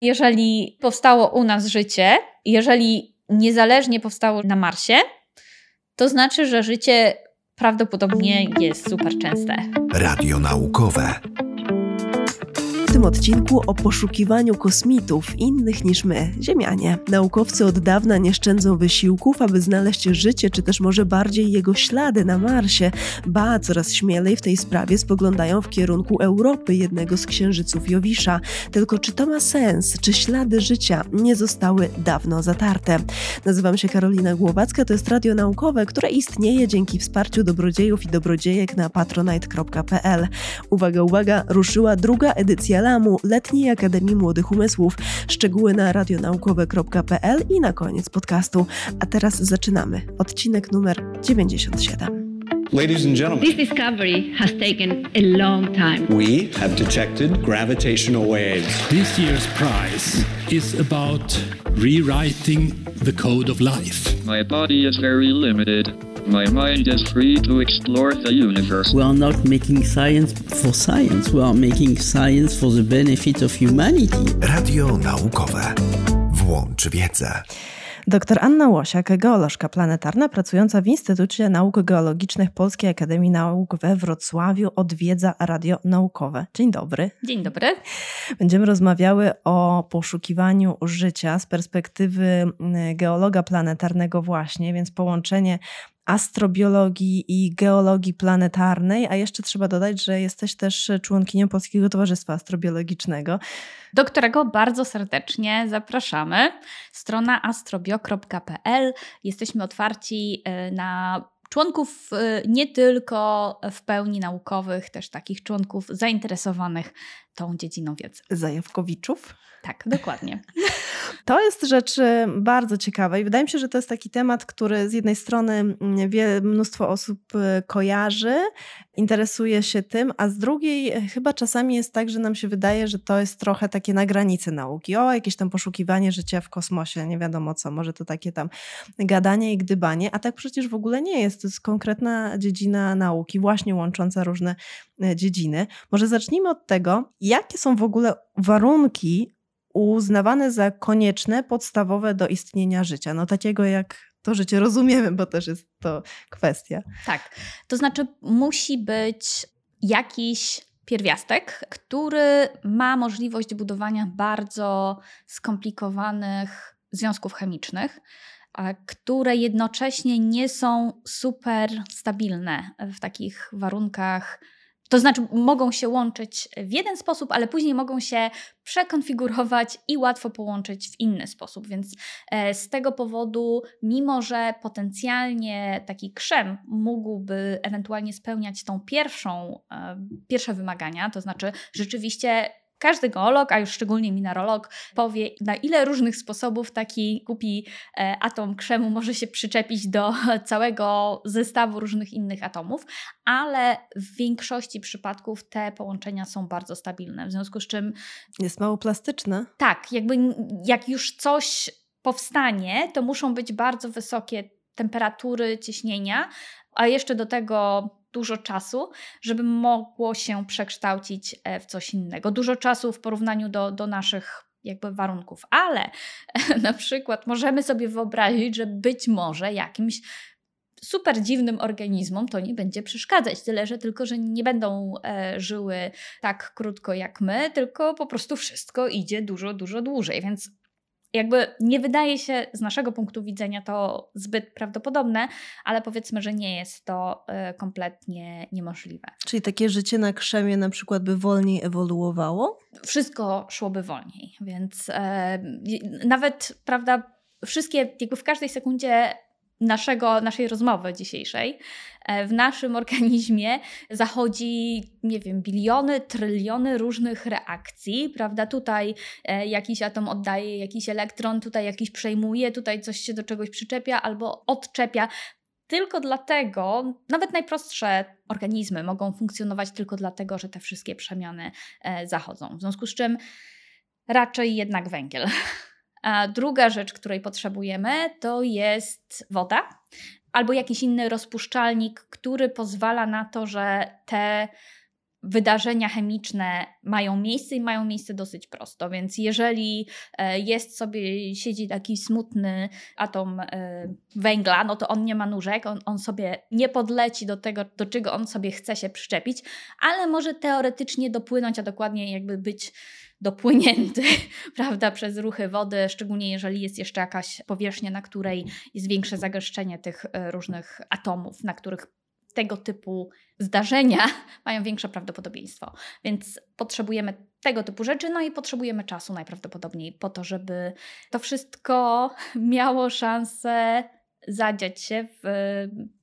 jeżeli powstało u nas życie, jeżeli niezależnie powstało na Marsie, to znaczy, że życie prawdopodobnie jest super częste. Radio naukowe. Tym odcinku o poszukiwaniu kosmitów innych niż my, Ziemianie. Naukowcy od dawna nie szczędzą wysiłków, aby znaleźć życie, czy też może bardziej jego ślady na Marsie. Ba, coraz śmielej w tej sprawie spoglądają w kierunku Europy, jednego z księżyców Jowisza. Tylko czy to ma sens? Czy ślady życia nie zostały dawno zatarte? Nazywam się Karolina Głowacka, to jest radio naukowe, które istnieje dzięki wsparciu dobrodziejów i dobrodziejek na patronite.pl. Uwaga, uwaga, ruszyła druga edycja Lamu, Letniej Akademii Młodych Umysłów. Szczegóły na radionaukowe.pl i na koniec podcastu. A teraz zaczynamy. Odcinek numer 97. Ladies and gentlemen, This discovery has taken a long time. we have detected gravitational waves. This year's prize is about rewriting the code of life. My body is very limited. My mind is free to explore the universe. We are not making science for science, we are making science for the benefit of humanity. Radio naukowe. Włącz wiedzę. Dr Anna Łosiak, geolożka planetarna pracująca w Instytucie Nauk Geologicznych Polskiej Akademii Nauk we Wrocławiu, odwiedza radio naukowe. Dzień dobry. Dzień dobry. Będziemy rozmawiały o poszukiwaniu życia z perspektywy mm, geologa planetarnego właśnie, więc połączenie astrobiologii i geologii planetarnej, a jeszcze trzeba dodać, że jesteś też członkinią Polskiego Towarzystwa Astrobiologicznego. Do którego bardzo serdecznie zapraszamy. Strona astrobio.pl. Jesteśmy otwarci y, na członków y, nie tylko w pełni naukowych, też takich członków zainteresowanych tą dziedziną wiedzy. Zajawkowiczów. Tak, dokładnie. To jest rzecz e, bardzo ciekawa i wydaje mi się, że to jest taki temat, który z jednej strony mm, wie, mnóstwo osób e, kojarzy, interesuje się tym, a z drugiej e, chyba czasami jest tak, że nam się wydaje, że to jest trochę takie na granicy nauki. O, jakieś tam poszukiwanie życia w kosmosie, nie wiadomo co, może to takie tam gadanie i gdybanie, a tak przecież w ogóle nie jest. To jest konkretna dziedzina nauki, właśnie łącząca różne dziedziny. Może zacznijmy od tego, jakie są w ogóle warunki uznawane za konieczne, podstawowe do istnienia życia. No takiego jak to życie rozumiemy, bo też jest to kwestia. Tak. To znaczy, musi być jakiś pierwiastek, który ma możliwość budowania bardzo skomplikowanych związków chemicznych, które jednocześnie nie są super stabilne w takich warunkach to znaczy, mogą się łączyć w jeden sposób, ale później mogą się przekonfigurować i łatwo połączyć w inny sposób. Więc e, z tego powodu, mimo że potencjalnie taki krzem mógłby ewentualnie spełniać tą pierwszą, e, pierwsze wymagania, to znaczy rzeczywiście każdy geolog, a już szczególnie mineralog, powie, na ile różnych sposobów taki głupi e, atom krzemu może się przyczepić do całego zestawu różnych innych atomów, ale w większości przypadków te połączenia są bardzo stabilne. W związku z czym. Jest mało plastyczne. Tak, jakby jak już coś powstanie, to muszą być bardzo wysokie temperatury ciśnienia, a jeszcze do tego dużo czasu, żeby mogło się przekształcić e, w coś innego. Dużo czasu w porównaniu do, do naszych jakby warunków, ale na przykład możemy sobie wyobrazić, że być może jakimś super dziwnym organizmom to nie będzie przeszkadzać. Tyle, że tylko, że nie będą e, żyły tak krótko jak my, tylko po prostu wszystko idzie dużo, dużo dłużej. Więc jakby nie wydaje się z naszego punktu widzenia to zbyt prawdopodobne, ale powiedzmy, że nie jest to y, kompletnie niemożliwe. Czyli takie życie na krzemie na przykład by wolniej ewoluowało? Wszystko szłoby wolniej, więc e, nawet, prawda, wszystkie, jakby w każdej sekundzie naszego, naszej rozmowy dzisiejszej, e, w naszym organizmie zachodzi, nie wiem, biliony, tryliony różnych reakcji, prawda? Tutaj e, jakiś atom oddaje jakiś elektron, tutaj jakiś przejmuje, tutaj coś się do czegoś przyczepia albo odczepia. Tylko dlatego, nawet najprostsze organizmy mogą funkcjonować tylko dlatego, że te wszystkie przemiany e, zachodzą. W związku z czym raczej jednak węgiel. A druga rzecz, której potrzebujemy, to jest woda albo jakiś inny rozpuszczalnik, który pozwala na to, że te wydarzenia chemiczne mają miejsce i mają miejsce dosyć prosto. Więc jeżeli e, jest sobie, siedzi taki smutny atom e, węgla, no to on nie ma nóżek, on, on sobie nie podleci do tego, do czego on sobie chce się przyczepić, ale może teoretycznie dopłynąć, a dokładnie jakby być dopłynięty, prawda, przez ruchy wody, szczególnie jeżeli jest jeszcze jakaś powierzchnia, na której jest większe zagęszczenie tych e, różnych atomów, na których tego typu zdarzenia mają większe prawdopodobieństwo. Więc potrzebujemy tego typu rzeczy, no i potrzebujemy czasu najprawdopodobniej po to, żeby to wszystko miało szansę zadziać się w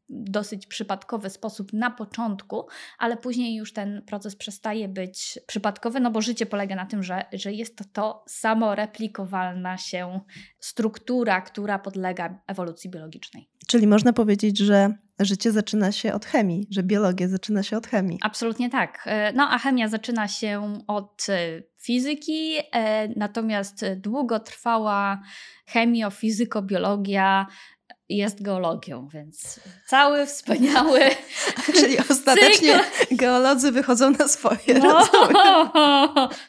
dosyć przypadkowy sposób na początku, ale później już ten proces przestaje być przypadkowy, no bo życie polega na tym, że, że jest to, to samoreplikowalna się struktura, która podlega ewolucji biologicznej. Czyli można powiedzieć, że życie zaczyna się od chemii, że biologia zaczyna się od chemii. Absolutnie tak. E, no a chemia zaczyna się od e, fizyki, e, natomiast długotrwała chemio-fizykobiologia jest geologią, więc cały wspaniały. Czyli ostatecznie cykl. geolodzy wychodzą na swoje. No,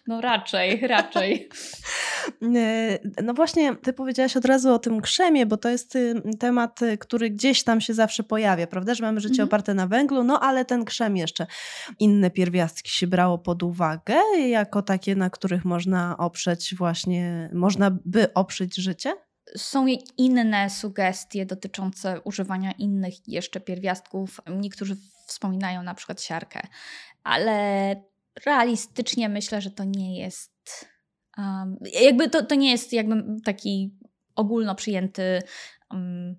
no raczej, raczej. No właśnie, ty powiedziałaś od razu o tym krzemie, bo to jest y, temat, y, który gdzieś tam się zawsze pojawia, prawda? Że mamy życie mhm. oparte na węglu, no ale ten krzem jeszcze. Inne pierwiastki się brało pod uwagę jako takie, na których można oprzeć właśnie, można by oprzeć życie? Są inne sugestie dotyczące używania innych jeszcze pierwiastków. Niektórzy wspominają na przykład siarkę, ale realistycznie myślę, że to nie jest. Um, jakby to, to nie jest jakby taki ogólno przyjęty um,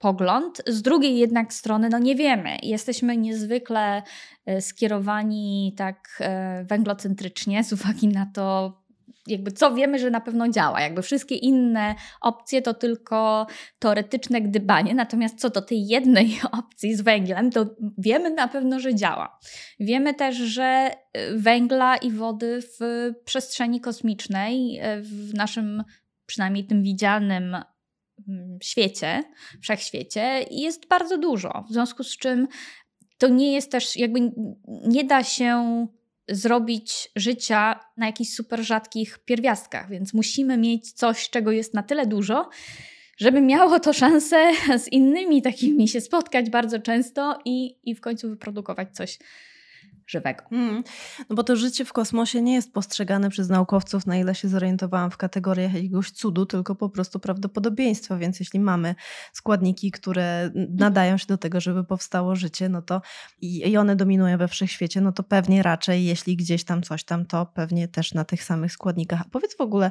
pogląd. Z drugiej jednak strony, no nie wiemy. Jesteśmy niezwykle e, skierowani tak e, węglocentrycznie z uwagi na to, jakby co wiemy, że na pewno działa. Jakby wszystkie inne opcje to tylko teoretyczne gdybanie, natomiast co do tej jednej opcji z węglem, to wiemy na pewno, że działa. Wiemy też, że y, węgla i wody w przestrzeni kosmicznej, y, w naszym przynajmniej tym widzialnym mm, świecie, wszechświecie jest bardzo dużo. W związku z czym to nie jest też, jakby nie da się zrobić życia na jakichś super rzadkich pierwiastkach, więc musimy mieć coś, czego jest na tyle dużo, żeby miało to szansę z innymi takimi się spotkać bardzo często i, i w końcu wyprodukować coś żywego. Mm. No bo to życie w kosmosie nie jest postrzegane przez naukowców, na ile się zorientowałam, w kategoriach jakiegoś cudu, tylko po prostu prawdopodobieństwa. Więc jeśli mamy składniki, które nadają się do tego, żeby powstało życie, no to i, one dominują we wszechświecie, no to pewnie raczej, jeśli gdzieś tam coś tam, to pewnie też na tych samych składnikach. A powiedz w ogóle,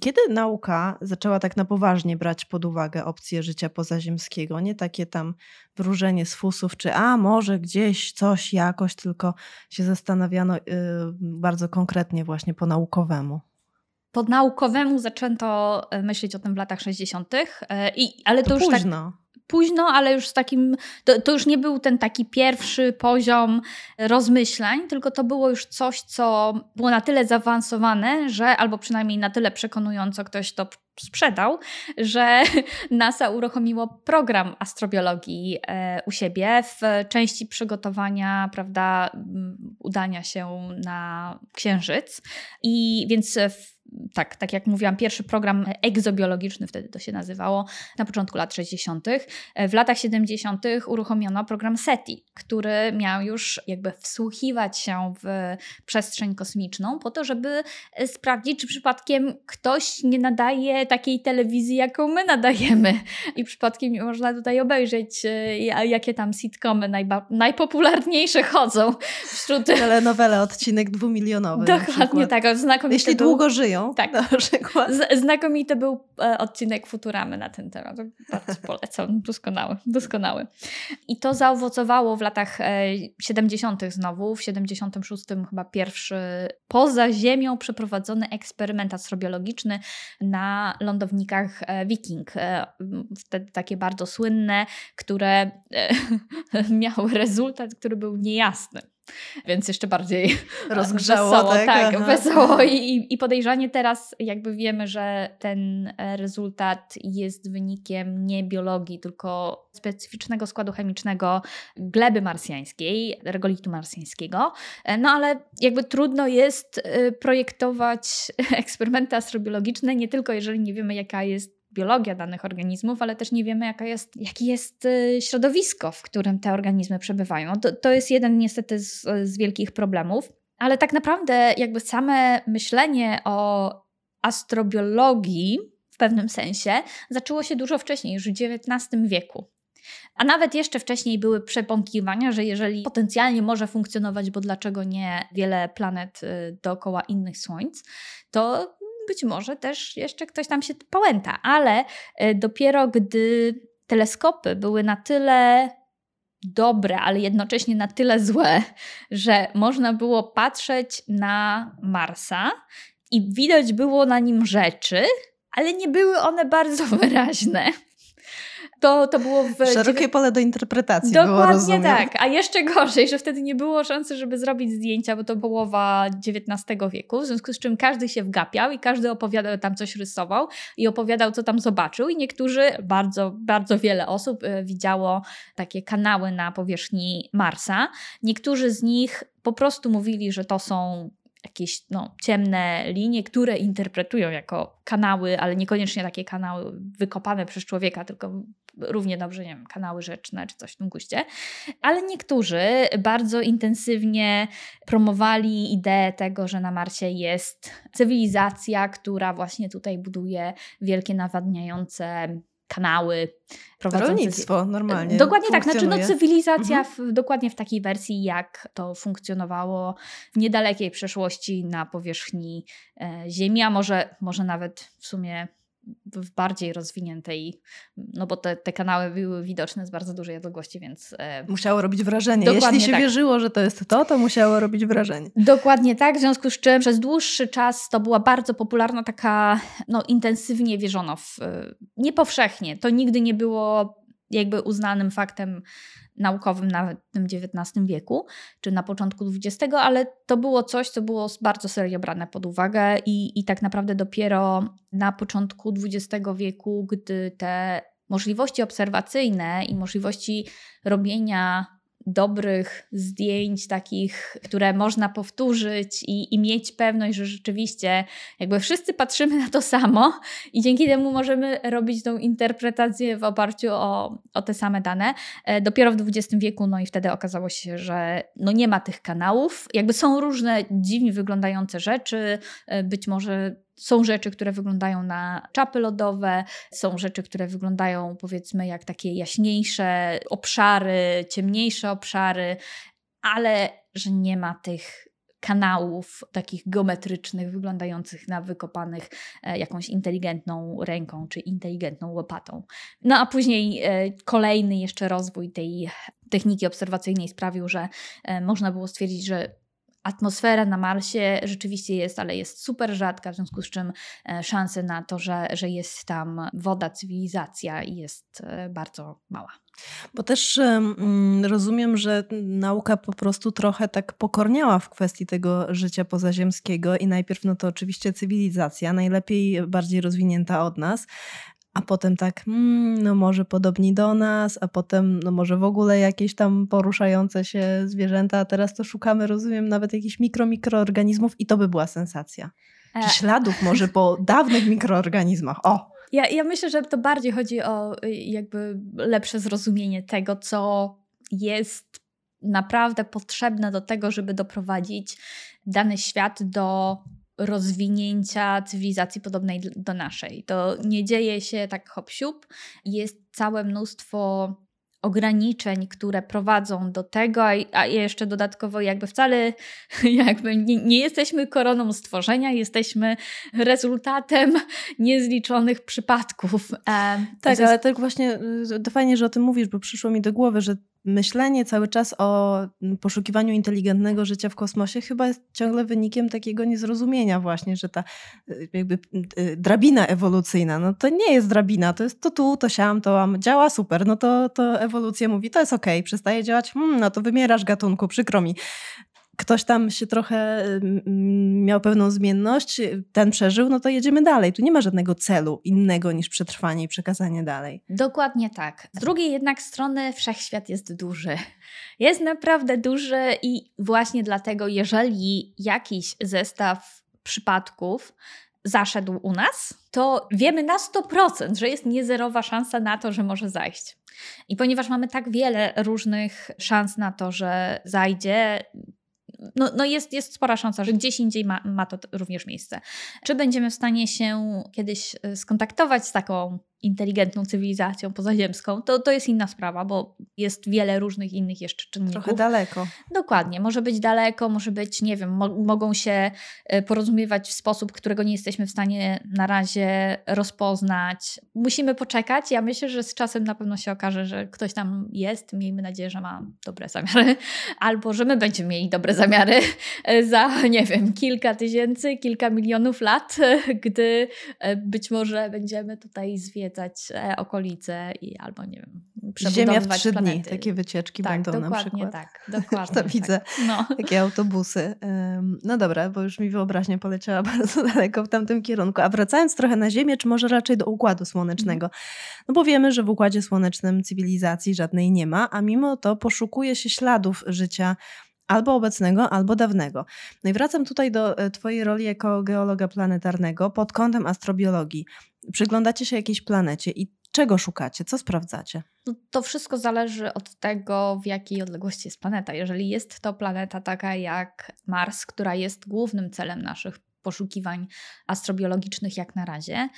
kiedy nauka zaczęła tak na poważnie brać pod uwagę opcje życia pozaziemskiego, nie takie tam wróżenie z fusów, czy a może gdzieś coś jakoś, tylko się zastanawiano y, bardzo konkretnie właśnie po naukowemu. Po naukowemu zaczęto e, myśleć o tym w latach 60., e, i, ale to, to już tak późno. Późno, ale już z takim, to, to, już nie był ten taki pierwszy poziom rozmyślań, tylko to było już coś, co było na tyle zaawansowane, że albo przynajmniej na tyle przekonująco ktoś to sprzedał, że NASA uruchomiło program astrobiologii e, u siebie w części przygotowania, prawda, udania się na Księżyc. I więc w tak, tak jak mówiłam, pierwszy program egzobiologiczny, wtedy to się nazywało, na początku lat 60. W latach 70. uruchomiono program SETI, który miał już jakby wsłuchiwać się w przestrzeń kosmiczną po to, żeby sprawdzić, czy przypadkiem ktoś nie nadaje takiej telewizji, jaką my nadajemy. I przypadkiem można tutaj obejrzeć, e, jakie tam sitcomy najba- najpopularniejsze chodzą wśród... Telenowele, odcinek dwumilionowy. Dokładnie tak. Znakomite Jeśli długo żyją tak. na przykład. Z, znakomity był e, odcinek Futuramy na ten temat. Bardzo polecam. Doskonały, doskonały. I to zaowocowało w latach 70. E, znowu. W 76. chyba pierwszy poza Ziemią przeprowadzony eksperyment astrobiologiczny na lądownikach e, Viking. Wtedy takie bardzo słynne, które miały rezultat, który był niejasny. Więc jeszcze bardziej Rozgrzało, wesoło, tak? tak, Aha. wesoło I, i podejrzanie teraz jakby wiemy, że ten e, rezultat jest wynikiem nie biologii, tylko specyficznego składu chemicznego gleby marsjańskiej, regolitu marsjańskiego. E, No ale jakby trudno jest e, projektować eksperymenty astrobiologiczne, nie tylko jeżeli nie wiemy jaka jest biologia danych organizmów, ale też nie wiemy, jaka jest, jakie jest y, środowisko, w którym te organizmy przebywają. To, to jest jeden niestety z, z wielkich problemów. Ale tak naprawdę, jakby same myślenie o astrobiologii w pewnym sensie zaczęło się dużo wcześniej, już w XIX wieku. A nawet jeszcze wcześniej były przepąkiwania, że jeżeli potencjalnie może funkcjonować, bo dlaczego nie wiele planet y, dookoła innych słońc, to być może też jeszcze ktoś tam się pałęta, ale e, dopiero gdy teleskopy były na tyle dobre, ale jednocześnie na tyle złe, że można było patrzeć na Marsa i widać było na nim rzeczy, ale nie były one bardzo wyraźne. To, to było w Szerokie pole do interpretacji było, Dokładnie rozumiem. tak, a jeszcze gorzej, że wtedy nie było szansy, żeby zrobić zdjęcia, bo to połowa XIX wieku, w związku z czym każdy się wgapiał i każdy opowiadał, tam coś rysował i opowiadał, co tam zobaczył i niektórzy, bardzo, bardzo wiele osób y, widziało takie kanały na powierzchni Marsa. Niektórzy z nich po prostu mówili, że to są jakieś no, ciemne linie, które interpretują jako kanały, ale niekoniecznie takie kanały wykopane przez człowieka, tylko równie dobrze, nie wiem, kanały rzeczne czy coś w tym guście. Ale niektórzy bardzo intensywnie promowali ideę tego, że na Marsie jest cywilizacja, która właśnie tutaj buduje wielkie nawadniające kanały. prowadzące- Rolnictwo normalnie. Dokładnie tak, znaczy no cywilizacja Mhm. w, dokładnie w takiej wersji, jak to funkcjonowało w niedalekiej przeszłości na powierzchni e, Ziemi, a może, może nawet w sumie w bardziej rozwiniętej, no bo te, te kanały były widoczne z bardzo dużej odległości, więc e, Musiało robić wrażenie. Dokładnie Jeśli się tak. wierzyło, że to jest to, to musiało robić wrażenie. Dokładnie tak, w związku z czym przez dłuższy czas to była bardzo popularna taka, no intensywnie wierzono w, nie powszechnie, to nigdy nie było jakby uznanym faktem naukowym w tym XIX wieku, czy na początku XX, ale to było coś, co było bardzo serio brane pod uwagę i, i tak naprawdę dopiero na początku XX wieku, gdy te możliwości obserwacyjne i możliwości robienia dobrych zdjęć, takich, które można powtórzyć i, i mieć pewność, że rzeczywiście jakby wszyscy patrzymy na to samo i dzięki temu możemy robić tą interpretację w oparciu o, o te same dane. E, Dopiero w XX wieku, no i wtedy okazało się, że no nie ma tych kanałów. Jakby są różne dziwnie wyglądające rzeczy, e, być może są rzeczy, które wyglądają na czapy lodowe, są rzeczy, które wyglądają powiedzmy jak takie jaśniejsze obszary, ciemniejsze obszary, ale że nie ma tych kanałów takich geometrycznych, wyglądających na wykopanych e, jakąś inteligentną ręką czy inteligentną łopatą. No a później e, kolejny jeszcze rozwój tej techniki obserwacyjnej sprawił, że e, można było stwierdzić, że atmosfera na Marsie rzeczywiście jest, ale jest super rzadka, w związku z czym e, szanse na to, że, że jest tam woda, cywilizacja jest e, bardzo mała. Bo też mm, rozumiem, że nauka po prostu trochę tak pokorniała w kwestii tego życia pozaziemskiego i najpierw no to oczywiście cywilizacja, najlepiej bardziej rozwinięta od nas, a potem tak, mm, no może podobni do nas, a potem no może w ogóle jakieś tam poruszające się zwierzęta, a teraz to szukamy, rozumiem, nawet jakichś mikro, mikroorganizmów i to by była sensacja. E, Czy śladów może po dawnych mikroorganizmach. O! Ja, ja myślę, że to bardziej chodzi o y, jakby lepsze zrozumienie tego, co jest naprawdę potrzebne do tego, żeby doprowadzić dany świat do rozwinięcia cywilizacji podobnej do naszej. To nie dzieje się tak hop siup. Jest całe mnóstwo ograniczeń, które prowadzą do tego, a, jeszcze dodatkowo jakby wcale jakby nie, nie jesteśmy koroną stworzenia, jesteśmy rezultatem niezliczonych przypadków. E, Tak, jest- ale tak właśnie y, fajnie, że o tym mówisz, bo przyszło mi do głowy, że myślenie cały czas o poszukiwaniu inteligentnego życia w kosmosie chyba jest ciągle wynikiem takiego niezrozumienia właśnie, że ta y, jakby y, drabina ewolucyjna, no to nie jest drabina, to jest to tu, to siam, to działa super, no to, to ewolucja mówi, to jest okej, okay, przestaje działać, hmm, no to wymierasz gatunku, przykro mi ktoś tam się trochę miał pewną zmienność, ten przeżył, no to jedziemy dalej. Tu nie ma żadnego celu innego niż przetrwanie i przekazanie dalej. Dokładnie tak. Z drugiej jednak strony wszechświat jest duży. Jest naprawdę duży i właśnie dlatego, jeżeli jakiś zestaw przypadków zaszedł u nas, to wiemy na 100%, że jest niezerowa szansa na to, że może zajść. I ponieważ mamy tak wiele różnych szans na to, że zajdzie, no, no jest, jest spora szansa, że gdzieś indziej ma, ma to również miejsce. Czy będziemy w stanie się kiedyś e, skontaktować z taką inteligentną cywilizacją pozaziemską, to, to jest inna sprawa, bo jest wiele różnych innych jeszcze czynników. Trochę daleko. Dokładnie. Może być daleko, może być, nie wiem, mo mogą się e, porozumiewać w sposób, którego nie jesteśmy w stanie na razie rozpoznać. Musimy poczekać. Ja myślę, że z czasem na pewno się okaże, że ktoś tam jest. Miejmy nadzieję, że ma dobre zamiary, albo że my będziemy mieli dobre zamiary za, nie wiem, kilka tysięcy, kilka milionów lat, gdy e, być może będziemy tutaj zwiedzać zwiedzać e, okolice i albo nie wiem, Ziemia w trzy planety. dni, takie wycieczki tak, będą na przykład. Tak, dokładnie. to tak. widzę no. takie autobusy. No dobra, bo już mi wyobraźnia poleciała bardzo daleko w tamtym kierunku. A wracając trochę na Ziemię, czy może raczej do Układu Słonecznego? Mhm. No bo wiemy, że w Układzie Słonecznym cywilizacji żadnej nie ma, a mimo to poszukuje się śladów życia albo obecnego, albo dawnego. No i wracam tutaj do e, Twojej roli jako geologa planetarnego pod kątem astrobiologii. Przyglądacie się jakiejś planecie i czego szukacie? Co sprawdzacie? No to wszystko zależy od tego, w jakiej odległości jest planeta. Jeżeli jest to planeta taka jak Mars, która jest głównym celem naszych poszukiwań astrobiologicznych jak na razie,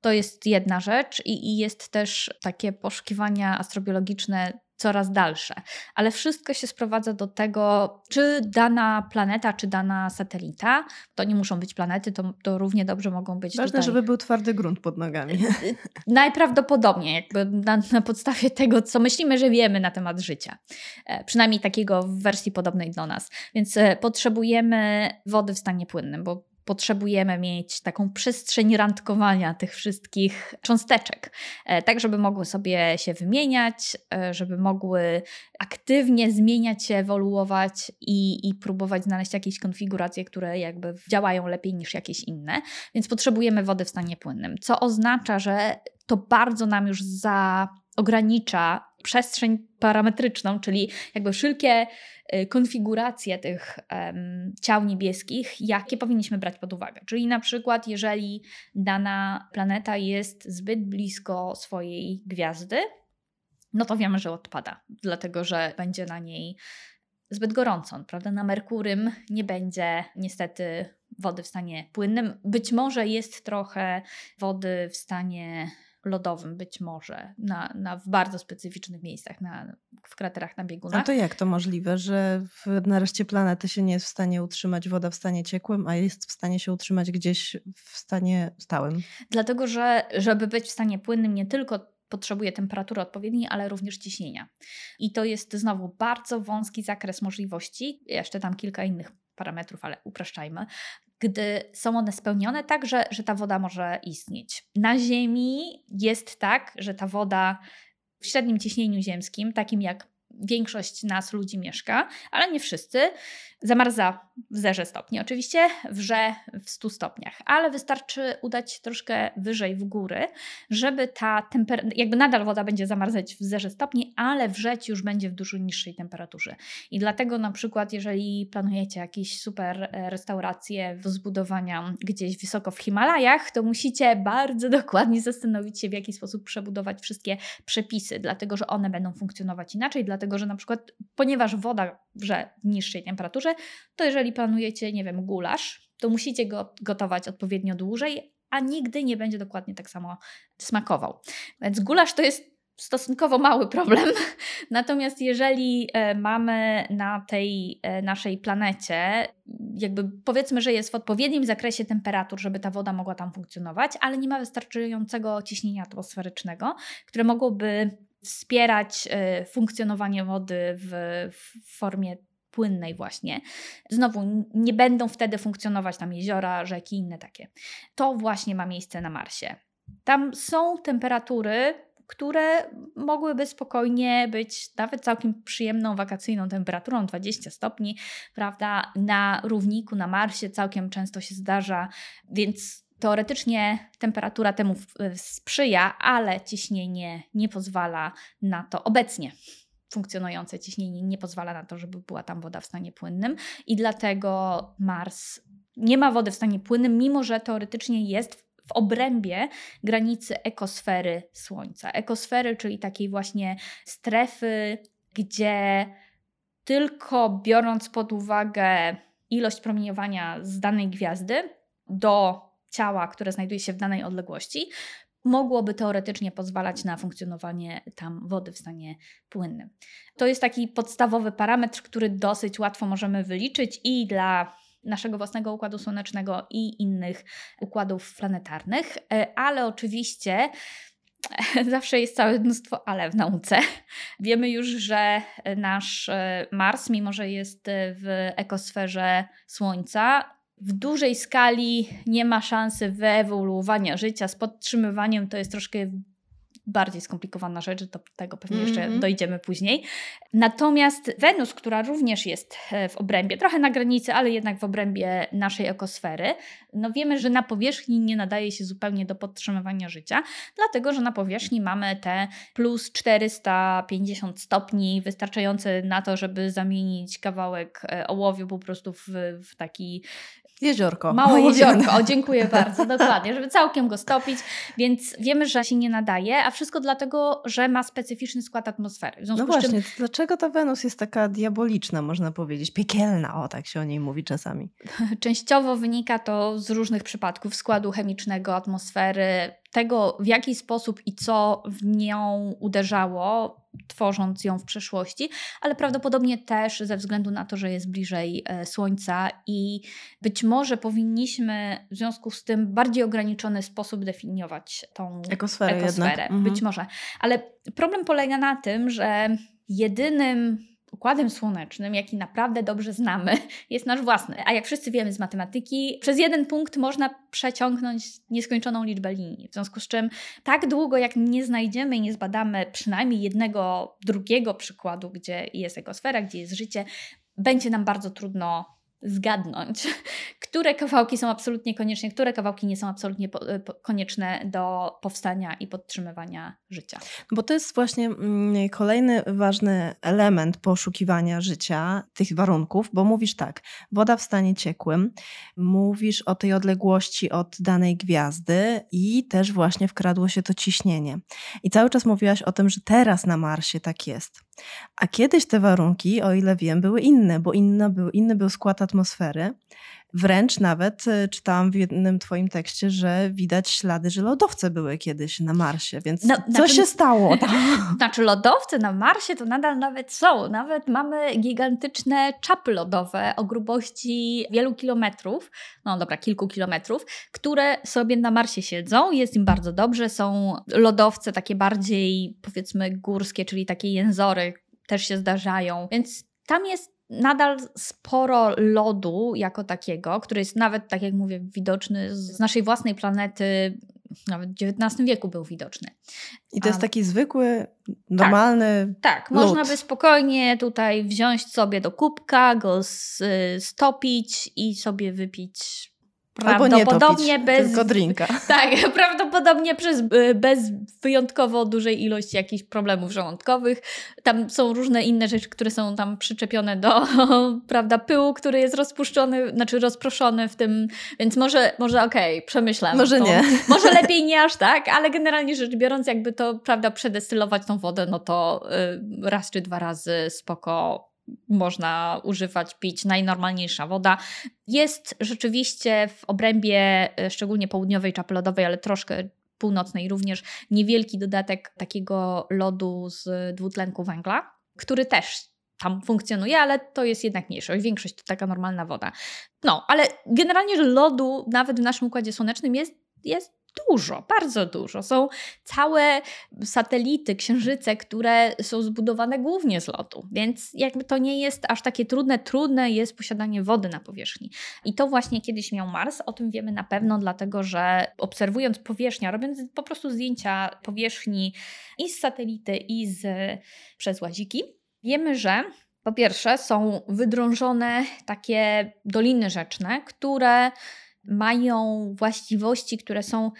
to jest jedna rzecz i, i jest też takie poszukiwania astrobiologiczne coraz dalsze. Ale wszystko się sprowadza do tego, czy dana planeta, czy dana satelita, to nie muszą być planety, to, to równie dobrze mogą być. Ważne, tutaj... żeby był twardy grunt pod nogami. Najprawdopodobniej, jakby na, na, podstawie tego, co myślimy, że wiemy na temat życia. E, przynajmniej takiego w wersji podobnej do nas. Więc e, potrzebujemy wody w stanie płynnym, bo potrzebujemy mieć taką przestrzeń randkowania tych wszystkich cząsteczek, e, tak żeby mogły sobie się wymieniać, e, żeby mogły aktywnie zmieniać się, ewoluować i, i próbować znaleźć jakieś konfiguracje, które jakby działają lepiej niż jakieś inne. Więc potrzebujemy wody w stanie płynnym, co oznacza, że to bardzo nam już za ogranicza przestrzeń parametryczną, czyli jakby wszelkie y, konfiguracje tych um, ciał niebieskich, jakie powinniśmy brać pod uwagę. Czyli na przykład, jeżeli dana planeta jest zbyt blisko swojej gwiazdy, no to wiemy, że odpada, dlatego że będzie na niej zbyt gorąco, prawda? Na Merkurym nie będzie niestety wody w stanie płynnym. Być może jest trochę wody w stanie lodowym być może na, na, w bardzo specyficznych miejscach, na, w kraterach na biegunach. A to jak to możliwe, że w, na reszcie planety się nie jest w stanie utrzymać woda w stanie ciekłym, a jest w stanie się utrzymać gdzieś w stanie stałym? Dlatego, że żeby być w stanie płynnym nie tylko potrzebuje temperatury odpowiedniej, ale również ciśnienia. I to jest znowu bardzo wąski zakres możliwości, jeszcze tam kilka innych parametrów, ale upraszczajmy, gdy są one spełnione tak, że, że ta woda może istnieć. Na Ziemi jest tak, że ta woda w średnim ciśnieniu ziemskim, takim jak większość nas ludzi mieszka, ale nie wszyscy, zamarza w zerze stopni. Oczywiście wrze w 100 stopniach, ale wystarczy udać się troszkę wyżej w góry, żeby ta temperatura, jakby nadal woda będzie zamarzać w zerze stopni, ale wrzeć już będzie w dużo niższej temperaturze. I dlatego na przykład, jeżeli planujecie jakieś super e, restauracje do zbudowania gdzieś wysoko w Himalajach, to musicie bardzo dokładnie zastanowić się, w jaki sposób przebudować wszystkie przepisy, dlatego że one będą funkcjonować inaczej, dlatego że na przykład, ponieważ woda wrze w niższej temperaturze, to jeżeli planujecie, nie wiem, gulasz, to musicie go gotować odpowiednio dłużej, a nigdy nie będzie dokładnie tak samo smakował. Więc gulasz to jest stosunkowo mały problem. Natomiast jeżeli e, mamy na tej e, naszej planecie, jakby powiedzmy, że jest w odpowiednim zakresie temperatur, żeby ta woda mogła tam funkcjonować, ale nie ma wystarczającego ciśnienia atmosferycznego, które mogłoby wspierać y, funkcjonowanie wody w, w formie płynnej właśnie. Znowu nie będą wtedy funkcjonować tam jeziora, rzeki inne takie. To właśnie ma miejsce na Marsie. Tam są temperatury, które mogłyby spokojnie być nawet całkiem przyjemną wakacyjną temperaturą 20 stopni, prawda? Na równiku na Marsie całkiem często się zdarza, więc teoretycznie temperatura temu sprzyja, ale ciśnienie nie pozwala na to obecnie funkcjonujące ciśnienie nie pozwala na to, żeby była tam woda w stanie płynnym i dlatego Mars nie ma wody w stanie płynnym, mimo że teoretycznie jest w obrębie granicy ekosfery Słońca. Ekosfery, czyli takiej właśnie strefy, gdzie tylko biorąc pod uwagę ilość promieniowania z danej gwiazdy do ciała, które znajduje się w danej odległości, mogłoby teoretycznie pozwalać na funkcjonowanie tam wody w stanie płynnym. To jest taki podstawowy parametr, który dosyć łatwo możemy wyliczyć i dla naszego własnego układu słonecznego i innych układów planetarnych, e, ale oczywiście zawsze jest całe mnóstwo ale w nauce. Wiemy już, że nasz e, Mars, mimo że jest w ekosferze Słońca, w dużej skali nie ma szansy wyewoluowania życia. Z podtrzymywaniem to jest troszkę bardziej skomplikowana rzecz, do tego pewnie jeszcze mm -hmm. dojdziemy później. Natomiast Wenus, która również jest e, w obrębie, trochę na granicy, ale jednak w obrębie naszej ekosfery, no wiemy, że na powierzchni nie nadaje się zupełnie do podtrzymywania życia, dlatego że na powierzchni mamy te plus 450 stopni, wystarczające na to, żeby zamienić kawałek e, ołowiu po prostu w, w taki Jeziorko. Małe jeziorko, o dziękuję bardzo, dokładnie, żeby całkiem go stopić, więc wiemy, że się nie nadaje, a wszystko dlatego, że ma specyficzny skład atmosfery. no właśnie, czym... dlaczego ta Wenus jest taka diaboliczna, można powiedzieć, piekielna, o tak się o niej mówi czasami. Częściowo wynika to z różnych przypadków składu chemicznego, atmosfery, tego, w jaki sposób i co w nią uderzało, tworząc ją w przeszłości, ale prawdopodobnie też ze względu na to, że jest bliżej e, Słońca i być może powinniśmy w związku z tym bardziej ograniczony sposób definiować tą ekosferę. ekosferę. Być mhm. może. Ale problem polega na tym, że jedynym układem słonecznym, jaki naprawdę dobrze znamy, jest nasz własny. A jak wszyscy wiemy z matematyki, przez jeden punkt można przeciągnąć nieskończoną liczbę linii. W związku z czym tak długo, jak nie znajdziemy i nie zbadamy przynajmniej jednego, drugiego przykładu, gdzie jest ekosfera, gdzie jest życie, będzie nam bardzo trudno zgadnąć, które kawałki są absolutnie konieczne, które kawałki nie są absolutnie po, po, konieczne do powstania i podtrzymywania życia. Bo to jest właśnie mm, kolejny ważny element poszukiwania życia, tych warunków, bo mówisz tak, woda w stanie ciekłym, mówisz o tej odległości od danej gwiazdy i też właśnie wkradło się to ciśnienie. I cały czas mówiłaś o tym, że teraz na Marsie tak jest. A kiedyś te warunki, o ile wiem, były inne, bo inny był, inny był skład atmosfery. Wręcz nawet e, czytałam w jednym Twoim tekście, że widać ślady, że lodowce były kiedyś na Marsie, więc no, co znaczy, się stało? Znaczy, lodowce na Marsie to nadal nawet są. Nawet mamy gigantyczne czapy lodowe o grubości wielu kilometrów, no dobra, kilku kilometrów, które sobie na Marsie siedzą. Jest im bardzo dobrze. Są lodowce takie bardziej, powiedzmy, górskie, czyli takie jęzory też się zdarzają, więc tam jest nadal sporo lodu jako takiego, który jest nawet, tak jak mówię, widoczny z naszej własnej planety, nawet w XIX wieku był widoczny. I to jest taki zwykły, normalny. Tak, tak. można by spokojnie tutaj wziąć sobie do kubka, go stopić i sobie wypić Prawdopodobnie bez. Tylko drinka. Tak, prawdopodobnie przez, y, bez wyjątkowo dużej ilości jakichś problemów żołądkowych. Tam są różne inne rzeczy, które są tam przyczepione do prawda, pyłu, który jest rozpuszczony, znaczy rozproszony w tym, więc może, może okej, okay, przemyślam. Może to. nie. Może lepiej nie aż tak, ale generalnie rzecz biorąc, jakby to prawda, przedestylować tą wodę, no to y, raz czy dwa razy spoko można używać, pić najnormalniejsza woda. Jest rzeczywiście w obrębie e, szczególnie południowej czapy lodowej, ale troszkę północnej również niewielki dodatek takiego lodu z dwutlenku węgla, który też tam funkcjonuje, ale to jest jednak mniejszość. Większość to taka normalna woda. No, ale generalnie lodu nawet w naszym układzie słonecznym jest, jest dużo, bardzo dużo. Są całe satelity, księżyce, które są zbudowane głównie z lotu, więc jakby to nie jest aż takie trudne. Trudne jest posiadanie wody na powierzchni. I to właśnie kiedyś miał Mars, o tym wiemy na pewno, dlatego że obserwując powierzchnię, robiąc po prostu zdjęcia powierzchni i z satelity, i z, przez łaziki, wiemy, że po pierwsze są wydrążone takie doliny rzeczne, które mają właściwości, które są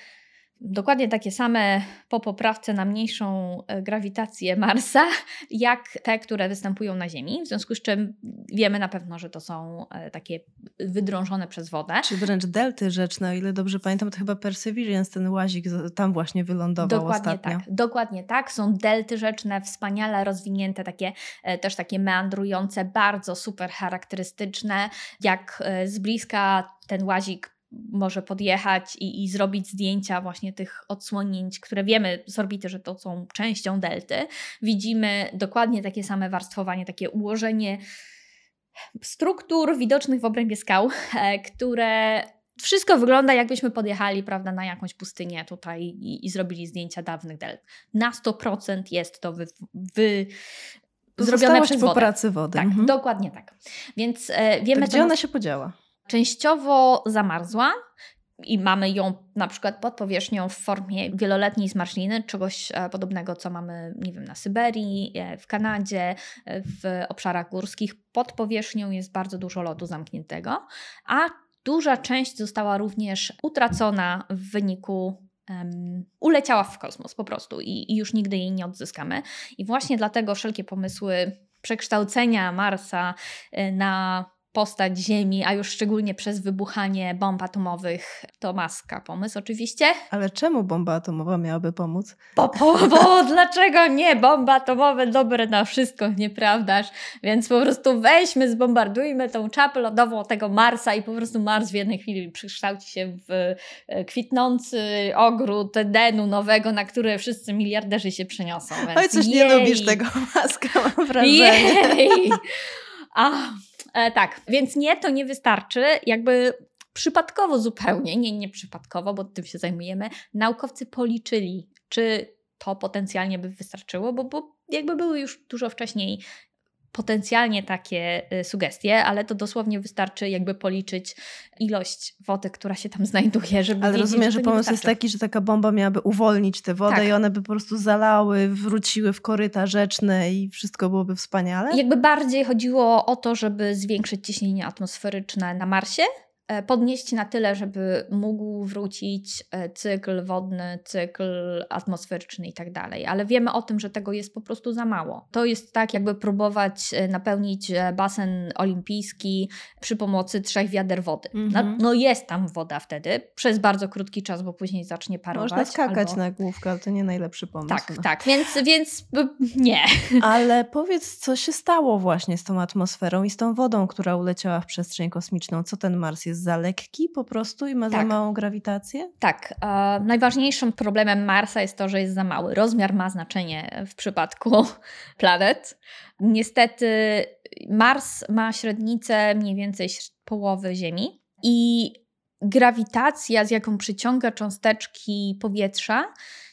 dokładnie takie same po poprawce na mniejszą e, grawitację Marsa, jak te, które występują na Ziemi. W związku z czym wiemy na pewno, że to są e, takie wydrążone przez wodę. Czy wręcz delty rzeczne, o ile dobrze pamiętam, to chyba Perseverance, ten łazik tam właśnie wylądował dokładnie ostatnio. Tak, dokładnie tak. Są delty rzeczne, wspaniale rozwinięte, takie e, też takie meandrujące, bardzo super charakterystyczne. Jak z bliska ten łazik może podjechać i, i zrobić zdjęcia właśnie tych odsłonięć, które wiemy z orbity, że to są częścią delty. Widzimy dokładnie takie same warstwowanie, takie ułożenie struktur widocznych w obrębie skał, e, które wszystko wygląda jakbyśmy podjechali prawda, na jakąś pustynię tutaj i, i zrobili zdjęcia dawnych delt. Na 100% jest to wy, wy, zrobione przez po wodę. pracy wody. Tak, mhm. dokładnie tak. Więc e, wiemy... To gdzie ona się podziała? Częściowo zamarzła i mamy ją na przykład pod powierzchnią w formie wieloletniej zmarszliny, czegoś e, podobnego, co mamy, nie wiem, na Syberii, e, w Kanadzie, e, w obszarach górskich. Pod powierzchnią jest bardzo dużo lodu zamkniętego, a duża część została również utracona w wyniku Um, uleciała w kosmos po prostu i, i, już nigdy jej nie odzyskamy. I właśnie dlatego wszelkie pomysły przekształcenia Marsa na postać Ziemi, a już szczególnie przez wybuchanie bomb atomowych, to maska pomysł oczywiście. Ale czemu bomba atomowa miałaby pomóc? Bo, bo, bo dlaczego nie? Bomba atomowe dobre na wszystko, nieprawdaż? Więc po prostu weźmy, zbombardujmy tą czapę lodową tego Marsa i po prostu Mars w jednej chwili przekształci się w e, kwitnący ogród Edenu nowego, na który wszyscy miliarderzy się przeniosą. Więc Oj, coś jej. nie lubisz tego maska, mam wrażenie. Jej. A, E, tak, więc nie, to nie wystarczy. Jakby przypadkowo zupełnie, nie, nie przypadkowo, bo tym się zajmujemy, naukowcy policzyli, czy to potencjalnie by wystarczyło, bo, bo jakby były już dużo wcześniej potencjalnie takie y, sugestie, ale to dosłownie wystarczy jakby policzyć ilość wody, która się tam znajduje, żeby Ale rozumiem, że, pomysł jest taki, że taka bomba miałaby uwolnić tę wodę tak. i one by po prostu zalały, wróciły w koryta rzeczne i wszystko byłoby wspaniale? Jakby bardziej chodziło o to, żeby zwiększyć ciśnienie atmosferyczne na Marsie, podnieść na tyle, żeby mógł wrócić e, cykl wodny, cykl atmosferyczny i tak dalej. Ale wiemy o tym, że tego jest po prostu za mało. To jest tak, jakby próbować e, napełnić basen olimpijski przy pomocy trzech wiader wody. Mhm. No, no, jest tam woda wtedy, przez bardzo krótki czas, bo później zacznie parować. Można skakać albo... na główkę, ale to nie najlepszy pomysł. Tak, no. tak, więc, więc nie. Ale powiedz, co się stało właśnie z tą atmosferą i z tą wodą, która uleciała w przestrzeń kosmiczną? Co ten Mars jest jest za lekki po prostu i ma Tak. za małą grawitację? Tak. E, najważniejszym problemem Marsa jest to, że jest za mały. Rozmiar ma znaczenie w przypadku planet. Niestety Mars ma średnicę mniej więcej połowy Ziemi i grawitacja, z jaką przyciąga cząsteczki powietrza,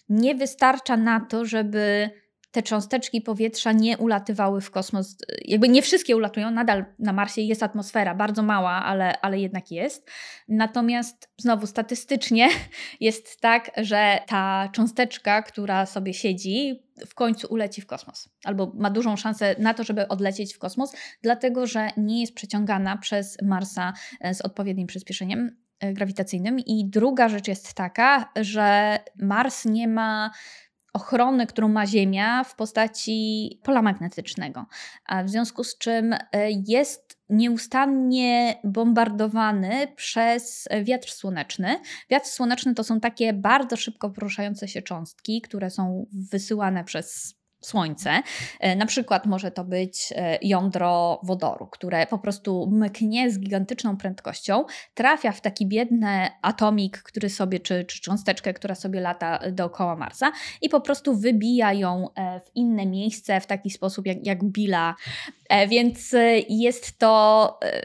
nie wystarcza na to, żeby te cząsteczki powietrza nie ulatywały w kosmos. Jakby nie wszystkie ulatują, nadal na Marsie jest atmosfera, bardzo mała, ale, ale jednak jest. Natomiast znowu statystycznie jest tak, że ta cząsteczka, która sobie siedzi, w końcu uleci w kosmos. Albo ma dużą szansę na to, żeby odlecieć w kosmos, dlatego że nie jest przeciągana przez Marsa e, z odpowiednim przyspieszeniem e, grawitacyjnym. I druga rzecz jest taka, że Mars nie ma ochrony, którą ma Ziemia w postaci pola magnetycznego. W związku z czym e, jest nieustannie bombardowany przez wiatr słoneczny. Wiatr słoneczny to są takie bardzo szybko poruszające się cząstki, które są wysyłane przez Słońce. E, Na przykład może to być e, jądro wodoru, które po prostu mknie z gigantyczną prędkością, trafia w taki biedny atomik, który sobie, czy, czy cząsteczkę, która sobie lata dookoła Marsa i po prostu wybija ją e, w inne miejsce w taki sposób jak, jak Billa. E, Więc e, jest to e,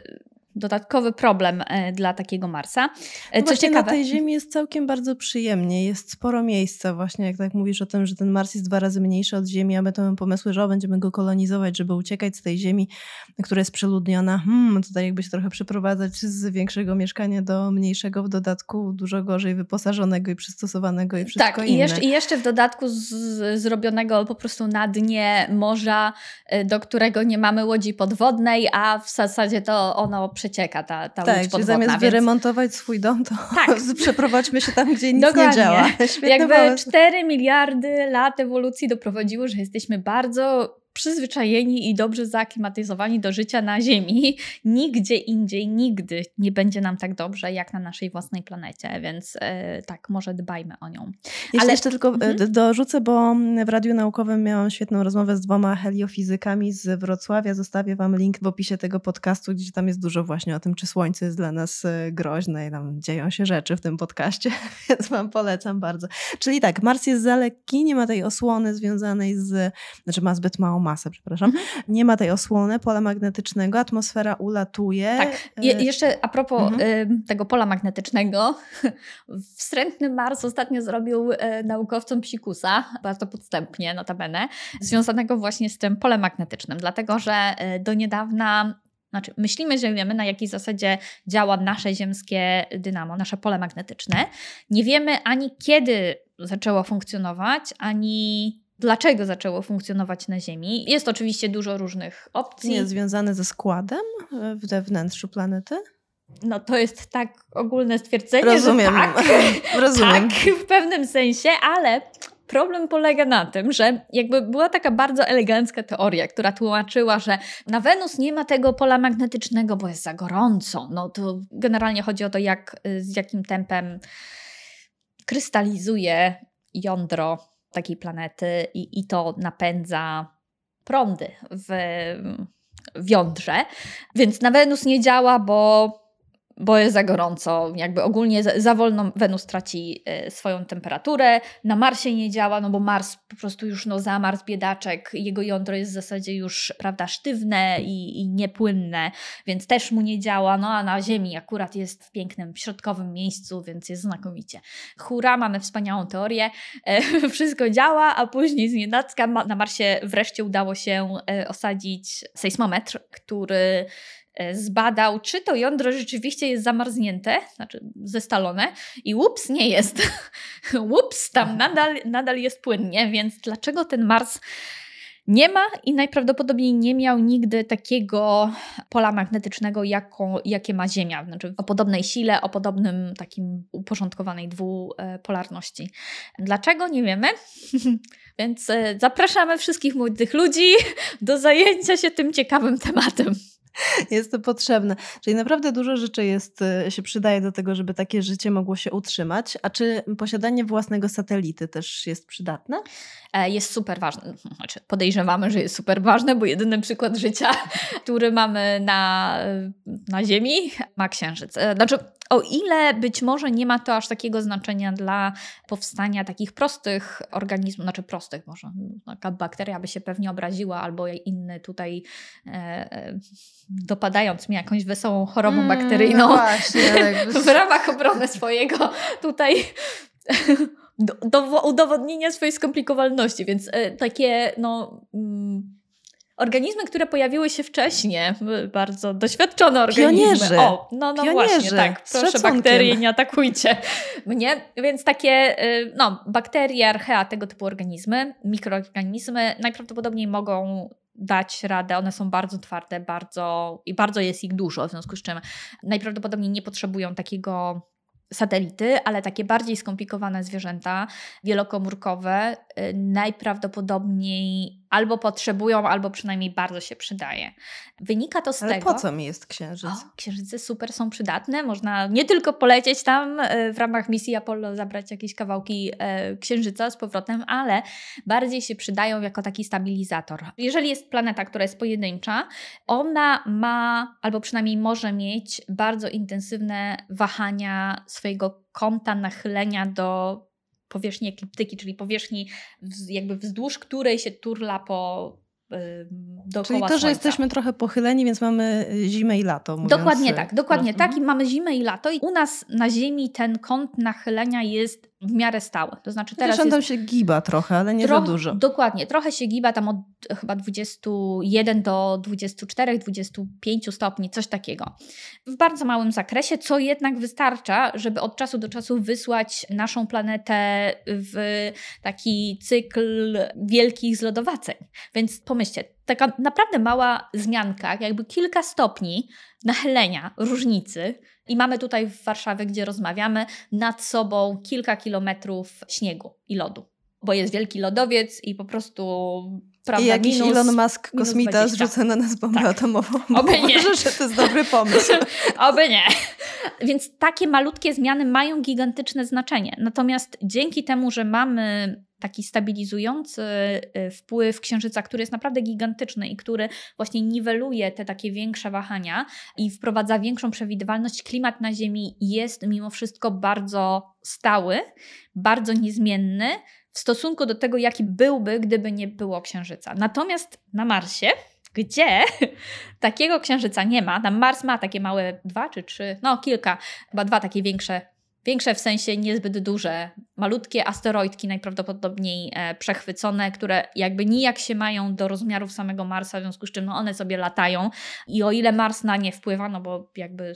dodatkowy problem e, dla takiego Marsa. No Co właśnie ciekawe, na tej Ziemi jest całkiem bardzo przyjemnie, jest sporo miejsca właśnie, jak tak mówisz o tym, że ten Mars jest dwa razy mniejszy od Ziemi, a my to mamy pomysły, że o, będziemy go kolonizować, żeby uciekać z tej Ziemi, która jest przeludniona. Hmm, tutaj jakby się trochę przeprowadzać z większego mieszkania do mniejszego, w dodatku dużo gorzej wyposażonego i przystosowanego i wszystko tak, inne. i jeszcze, i jeszcze w dodatku z, zrobionego po prostu na dnie morza, y, do którego nie mamy łodzi podwodnej, a w zasadzie to ono przecieka, ta, ta tak, łódź podwodna. zamiast więc... wyremontować swój dom, to Tak. przeprowadźmy się tam, gdzie nic Dokładnie. nie działa. Świetny Jakby pomysł. 4 miliardy lat ewolucji doprowadziło, że jesteśmy bardzo przyzwyczajeni i dobrze zaaklimatyzowani do życia na Ziemi. Nigdzie indziej, nigdy nie będzie nam tak dobrze, jak na naszej własnej planecie, więc e, tak, może dbajmy o nią. Jeśli Ale- jeszcze tylko Mhm. mhm. dorzucę, bo w Radiu Naukowym miałam świetną rozmowę z dwoma heliofizykami z Wrocławia. Zostawię Wam link w opisie tego podcastu, gdzie tam jest dużo właśnie o tym, czy Słońce jest dla nas e, groźne i tam dzieją się rzeczy w tym podcaście, więc Wam polecam bardzo. Czyli tak, Mars jest za lekki, nie ma tej osłony związanej z, znaczy ma zbyt małą masę, przepraszam, Mhm. nie ma tej osłony pola magnetycznego, atmosfera ulatuje. Tak, Je, E, jeszcze a propos Mhm. tego pola magnetycznego, wstrętny Mars ostatnio zrobił y, naukowcom psikusa, bardzo podstępnie notabene, związanego właśnie z tym polem magnetycznym, dlatego że y, do niedawna znaczy, myślimy, że wiemy, na jakiej zasadzie działa nasze ziemskie dynamo, nasze pole magnetyczne. Nie wiemy ani kiedy zaczęło funkcjonować, ani dlaczego zaczęło funkcjonować na Ziemi. Jest oczywiście dużo różnych opcji. Nie związane ze składem e, we wnętrzu planety? No to jest tak ogólne stwierdzenie, Rozumiem. że tak, Rozumiem. tak, w pewnym sensie, ale problem polega na tym, że jakby była taka bardzo elegancka teoria, która tłumaczyła, że na Wenus nie ma tego pola magnetycznego, bo jest za gorąco. No to generalnie chodzi o to, jak, z jakim tempem krystalizuje jądro takiej planety i, i to napędza prądy w, jądrze. Więc na Wenus nie działa, bo, bo jest za gorąco. Jakby ogólnie za, za wolno Wenus traci e, swoją temperaturę. Na Marsie nie działa, no bo Mars po prostu już no, zamarzł biedaczek. Jego jądro jest w zasadzie już prawda, sztywne i, i niepłynne, więc też mu nie działa. No a na Ziemi akurat jest w pięknym, środkowym miejscu, więc jest znakomicie. Hura, mamy wspaniałą teorię. E, wszystko działa, a później z nienacka na Marsie wreszcie udało się e, osadzić sejsmometr, który zbadał, czy to jądro rzeczywiście jest zamarznięte, znaczy zestalone i łups, nie jest. łups, tam nadal, nadal jest płynnie, więc dlaczego ten Mars nie ma i najprawdopodobniej nie miał nigdy takiego pola magnetycznego, jaką, jakie ma Ziemia. Znaczy o podobnej sile, o podobnym takim uporządkowanej dwupolarności. Dlaczego? Nie wiemy. Więc e, zapraszamy wszystkich młodych ludzi do zajęcia się tym ciekawym tematem. Jest to potrzebne. Czyli naprawdę dużo rzeczy jest, e, się przydaje do tego, żeby takie życie mogło się utrzymać. A czy posiadanie własnego satelity też jest przydatne? E, Jest super ważne. Znaczy, podejrzewamy, że jest super ważne, bo jedyny przykład życia, który mamy na, na Ziemi, ma Księżyc. E, Znaczy, o ile być może nie ma to aż takiego znaczenia dla powstania takich prostych organizmów, znaczy prostych, może taka bakteria by się pewnie obraziła, albo inny tutaj e, e, dopadając mnie jakąś wesołą chorobą Mm, bakteryjną no właśnie, w ramach obrony swojego tutaj do, do udowodnienia swojej skomplikowalności, więc e, takie no mm, organizmy, które pojawiły się wcześniej, bardzo doświadczone organizmy. Pionierzy. O, no, no Pionierzy. właśnie, tak. Proszę bakterie, nie atakujcie mnie. Więc takie, e, no, bakterie, archea, tego typu organizmy, mikroorganizmy najprawdopodobniej mogą dać radę. One są bardzo twarde, bardzo i bardzo jest ich dużo, w związku z czym najprawdopodobniej nie potrzebują takiego satelity, ale takie bardziej skomplikowane zwierzęta, wielokomórkowe, y, najprawdopodobniej albo potrzebują, albo przynajmniej bardzo się przydaje. Wynika to z Ale tego. po co mi jest księżyc? O, księżyce super są przydatne. Można nie tylko polecieć tam e, w ramach misji Apollo, zabrać jakieś kawałki e, księżyca z powrotem, ale bardziej się przydają jako taki stabilizator. Jeżeli jest planeta, która jest pojedyncza, ona ma, albo przynajmniej może mieć bardzo intensywne wahania swojego kąta nachylenia do powierzchni ekliptyki, czyli powierzchni jakby wzdłuż której się turla po dookoła Czyli to, Słońca. że jesteśmy trochę pochyleni, więc mamy zimę i lato. Dokładnie tak, dokładnie prosto. tak. I mamy zimę i lato. I u nas na Ziemi ten kąt nachylenia jest w miarę stały. To znaczy teraz on tam jest się giba trochę, ale nie troch- za dużo. Dokładnie, trochę się giba tam od chyba 21 do 24, 25 stopni, coś takiego. W bardzo małym zakresie, co jednak wystarcza, żeby od czasu do czasu wysłać naszą planetę w taki cykl wielkich zlodowaceń. Więc pomyślcie, taka naprawdę mała zmianka, jakby kilka stopni nachylenia, różnicy. I mamy tutaj w Warszawie, gdzie rozmawiamy, nad sobą kilka kilometrów śniegu i lodu. Bo jest wielki lodowiec i po prostu prawda, I jakiś minus, Elon Musk, kosmita, 20. zrzuca na nas bombę Tak. atomową. Oby nie. Może, że to jest dobry pomysł. Oby nie. Więc takie malutkie zmiany mają gigantyczne znaczenie. Natomiast dzięki temu, że mamy taki stabilizujący y, wpływ księżyca, który jest naprawdę gigantyczny i który właśnie niweluje te takie większe wahania i wprowadza większą przewidywalność, klimat na Ziemi jest mimo wszystko bardzo stały, bardzo niezmienny w stosunku do tego, jaki byłby, gdyby nie było księżyca. Natomiast na Marsie gdzie takiego księżyca nie ma. Tam Mars ma takie małe dwa czy trzy, no kilka, chyba dwa takie większe, większe w sensie niezbyt duże, malutkie asteroidki najprawdopodobniej e, przechwycone, które jakby nijak się mają do rozmiarów samego Marsa, w związku z czym no one sobie latają i o ile Mars na nie wpływa, no bo jakby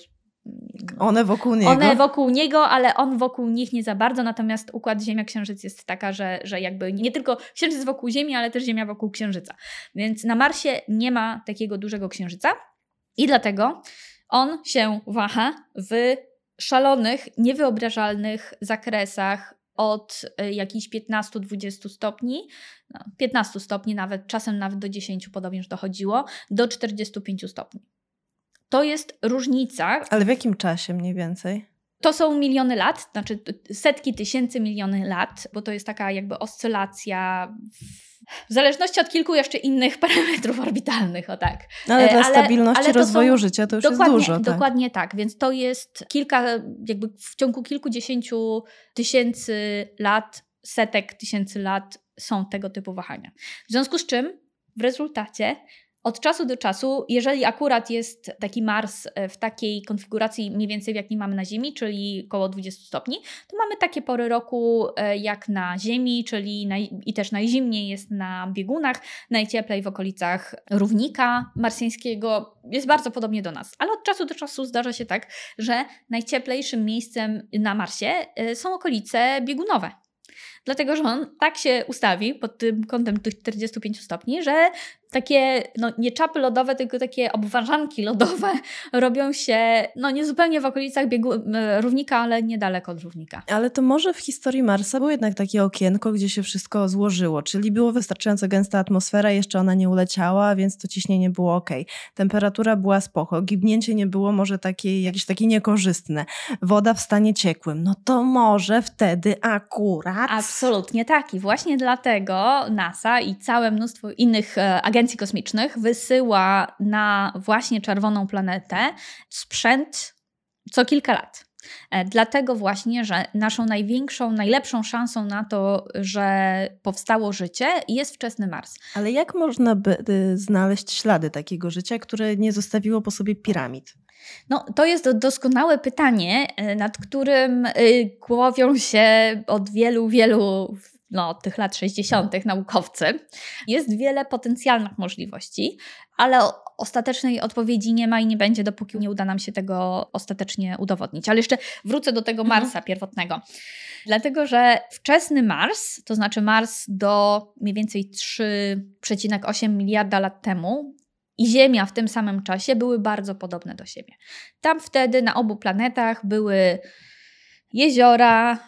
One wokół niego. one wokół niego, ale on wokół nich nie za bardzo, natomiast układ Ziemia-Księżyc jest taka, że, że jakby nie tylko Księżyc wokół Ziemi, ale też Ziemia wokół Księżyca. Więc na Marsie nie ma takiego dużego Księżyca i dlatego on się waha w szalonych, niewyobrażalnych zakresach od y, jakichś 15-20 stopni, no, 15 stopni nawet, czasem nawet do 10 podobnież dochodziło, do 45 stopni. To jest różnica, Ale w jakim czasie mniej więcej? To są miliony lat, znaczy setki tysięcy, miliony lat, bo to jest taka jakby oscylacja w, zależności od kilku jeszcze innych parametrów orbitalnych, o tak. Ale E, dla ale- stabilności ale rozwoju są- życia to już jest dużo. Tak. Dokładnie tak, więc to jest kilka, jakby w ciągu kilkudziesięciu tysięcy lat, setek tysięcy lat są tego typu wahania. W związku z czym w rezultacie od czasu do czasu, jeżeli akurat jest taki Mars e, w takiej konfiguracji mniej więcej w jakiej mamy na Ziemi, czyli około 20 stopni, to mamy takie pory roku e, jak na Ziemi, czyli naj, i też najzimniej jest na biegunach, najcieplej w okolicach równika marsjańskiego. Jest bardzo podobnie do nas, ale od czasu do czasu zdarza się tak, że najcieplejszym miejscem na Marsie e, są okolice biegunowe. Dlatego, że on tak się ustawi pod tym kątem tych 45 stopni, że takie, no nie czapy lodowe, tylko takie obwarzanki lodowe robią się, no nie zupełnie w okolicach biegu, równika, ale niedaleko od równika. Ale to może w historii Marsa było jednak takie okienko, gdzie się wszystko złożyło, czyli było wystarczająco gęsta atmosfera, jeszcze ona nie uleciała, więc to ciśnienie było ok. Temperatura była spoko, gibnięcie nie było może takie, jakieś takie niekorzystne. Woda w stanie ciekłym, no to może wtedy akurat... Absolutnie tak. I właśnie dlatego NASA i całe mnóstwo innych e, agencji kosmicznych wysyła na właśnie czerwoną planetę sprzęt co kilka lat. E, Dlatego właśnie, że naszą największą, najlepszą szansą na to, że powstało życie jest wczesny Mars. Ale jak można by y, znaleźć ślady takiego życia, które nie zostawiło po sobie piramid? No, to jest do- doskonałe pytanie, e, nad którym y, głowią się od wielu, wielu no, od tych lat 60. naukowcy. Jest wiele potencjalnych możliwości, ale ostatecznej odpowiedzi nie ma i nie będzie, dopóki nie uda nam się tego ostatecznie udowodnić. Ale jeszcze wrócę do tego Marsa pierwotnego. Dlatego, że wczesny Mars, to znaczy Mars do mniej więcej 3,8 miliarda lat temu, i Ziemia w tym samym czasie były bardzo podobne do siebie. Tam wtedy na obu planetach były jeziora,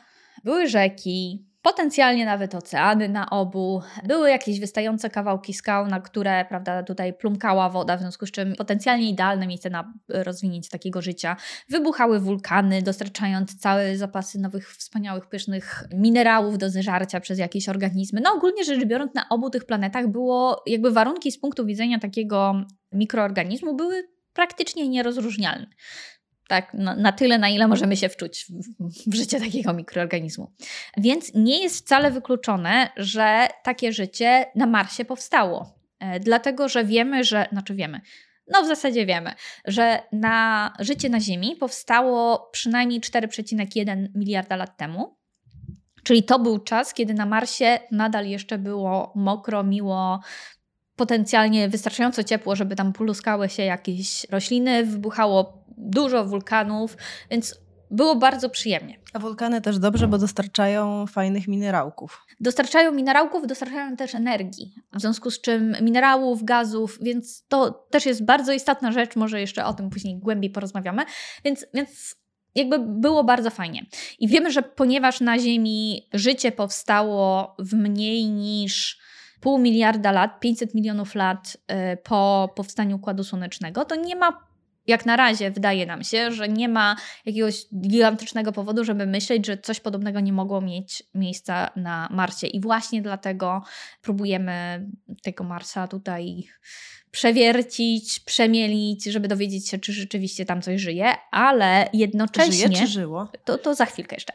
były rzeki, potencjalnie nawet oceany na obu, były jakieś wystające kawałki skał, na które prawda, tutaj plumkała woda, w związku z czym potencjalnie idealne miejsce na rozwinięcie takiego życia. Wybuchały wulkany, dostarczając całe zapasy nowych, wspaniałych, pysznych minerałów do zeżarcia przez jakieś organizmy. No ogólnie rzecz biorąc, na obu tych planetach było, jakby warunki z punktu widzenia takiego mikroorganizmu były praktycznie nierozróżnialne. Tak, na, na tyle, na ile możemy się wczuć w, w życie takiego mikroorganizmu. Więc nie jest wcale wykluczone, że takie życie na Marsie powstało. E, dlatego, że wiemy, że, znaczy wiemy, no w zasadzie wiemy, że na życie na Ziemi powstało przynajmniej 4,1 miliarda lat temu. Czyli to był czas, kiedy na Marsie nadal jeszcze było mokro, miło, potencjalnie wystarczająco ciepło, żeby tam pluskały się jakieś rośliny, wybuchało dużo wulkanów, więc było bardzo przyjemnie. A wulkany też dobrze, bo dostarczają fajnych minerałków. Dostarczają minerałków, dostarczają też energii, w związku z czym minerałów, gazów, więc to też jest bardzo istotna rzecz, może jeszcze o tym później głębiej porozmawiamy, więc, więc jakby było bardzo fajnie. I wiemy, że ponieważ na Ziemi życie powstało w mniej niż pół miliarda lat, 500 milionów lat y, po powstaniu Układu Słonecznego, to nie ma jak na razie wydaje nam się, że nie ma jakiegoś gigantycznego powodu, żeby myśleć, że coś podobnego nie mogło mieć miejsca na Marsie. I właśnie dlatego próbujemy tego Marsa tutaj przewiercić, przemielić, żeby dowiedzieć się, czy rzeczywiście tam coś żyje, ale jednocześnie. Żyje czy żyło? To, to za chwilkę jeszcze.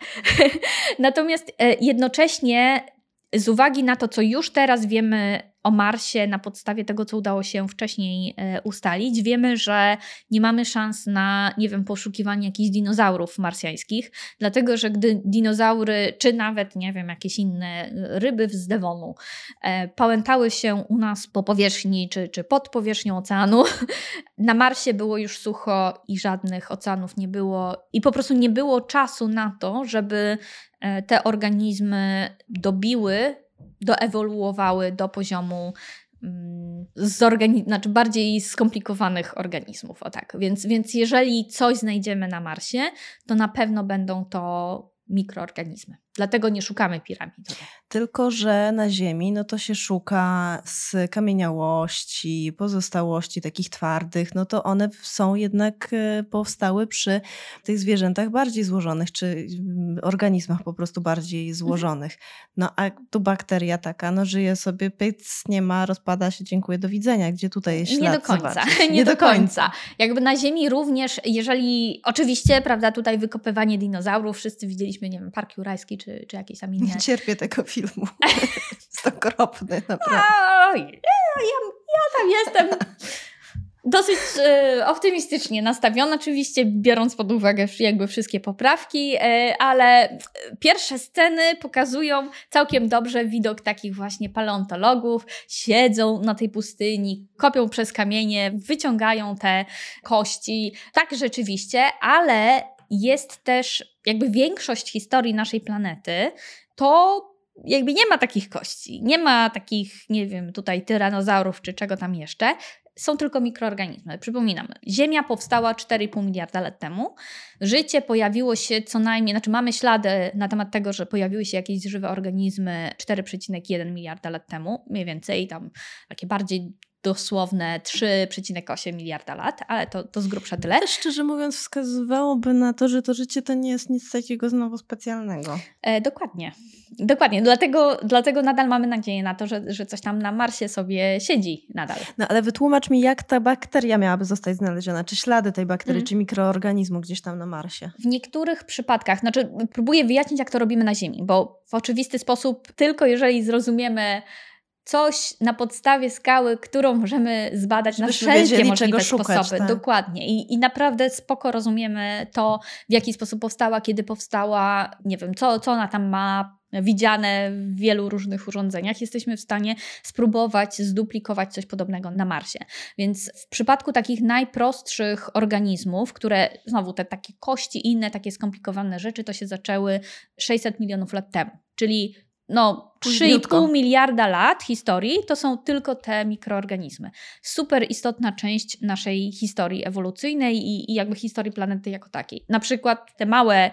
Natomiast e, jednocześnie z uwagi na to, co już teraz wiemy o Marsie na podstawie tego, co udało się wcześniej e, ustalić, wiemy, że nie mamy szans na, nie wiem, poszukiwanie jakichś dinozaurów marsjańskich, dlatego że gdy dinozaury, czy nawet, nie wiem, jakieś inne ryby z Devonu e, pałętały się u nas po powierzchni, czy, czy pod powierzchnią oceanu, na Marsie było już sucho i żadnych oceanów nie było i po prostu nie było czasu na to, żeby e, te organizmy dobiły doewoluowały do poziomu mm, zorgani- znaczy bardziej skomplikowanych organizmów. O tak. Więc, więc jeżeli coś znajdziemy na Marsie, to na pewno będą to mikroorganizmy. Dlatego nie szukamy piramid. Tylko, że na Ziemi no to się szuka z kamieniałości, pozostałości takich twardych, no to one są jednak e, powstały przy tych zwierzętach bardziej złożonych, czy mm, organizmach po prostu bardziej mhm. złożonych. No a tu bakteria taka, no żyje sobie, pyc, nie ma, rozpada się, dziękuję, do widzenia. Gdzie tutaj jest ślad? Nie do końca. Nie, nie do końca. Jakby na Ziemi również, jeżeli, oczywiście, prawda, tutaj wykopywanie dinozaurów, wszyscy widzieliśmy, nie wiem, Park Jurajski, czy, czy jakieś tam inne. Nie cierpię tego filmu. Jest okropny, naprawdę. Oj, ja, ja tam jestem dosyć e, optymistycznie nastawiona, oczywiście biorąc pod uwagę jakby wszystkie poprawki, e, ale pierwsze sceny pokazują całkiem dobrze widok takich właśnie paleontologów. Siedzą na tej pustyni, kopią przez kamienie, wyciągają te kości. Tak rzeczywiście, ale jest też jakby większość historii naszej planety, to jakby nie ma takich kości, nie ma takich, nie wiem, tutaj tyranozaurów czy czego tam jeszcze. Są tylko mikroorganizmy. Przypominam, Ziemia powstała 4,5 miliarda lat temu. Życie pojawiło się co najmniej, znaczy mamy ślady na temat tego, że pojawiły się jakieś żywe organizmy 4,1 miliarda lat temu, mniej więcej tam takie bardziej dosłowne 3,8 miliarda lat, ale to, to z grubsza tyle. Szczerze mówiąc, wskazywałoby na to, że to życie to nie jest nic takiego znowu specjalnego. E, dokładnie. Dokładnie. Dlatego, dlatego nadal mamy nadzieję na to, że, że coś tam na Marsie sobie siedzi nadal. No ale wytłumacz mi, jak ta bakteria miałaby zostać znaleziona? Czy ślady tej bakterii, mm. czy mikroorganizmu gdzieś tam na Marsie? W niektórych przypadkach, znaczy próbuję wyjaśnić, jak to robimy na Ziemi, bo w oczywisty sposób, tylko jeżeli zrozumiemy coś na podstawie skały, którą możemy zbadać Żebyśmy na wszelkie możliwe sposoby. Tak. Dokładnie. I, I naprawdę spoko rozumiemy to, w jaki sposób powstała, kiedy powstała, nie wiem, co, co ona tam ma widziane w wielu różnych urządzeniach, jesteśmy w stanie spróbować zduplikować coś podobnego na Marsie. Więc w przypadku takich najprostszych organizmów, które znowu te takie kości i inne takie skomplikowane rzeczy, to się zaczęły 600 milionów lat temu. Czyli no, 3,5 miliarda lat historii to są tylko te mikroorganizmy. Super istotna część naszej historii ewolucyjnej i, i, jakby historii planety jako takiej. Na przykład te małe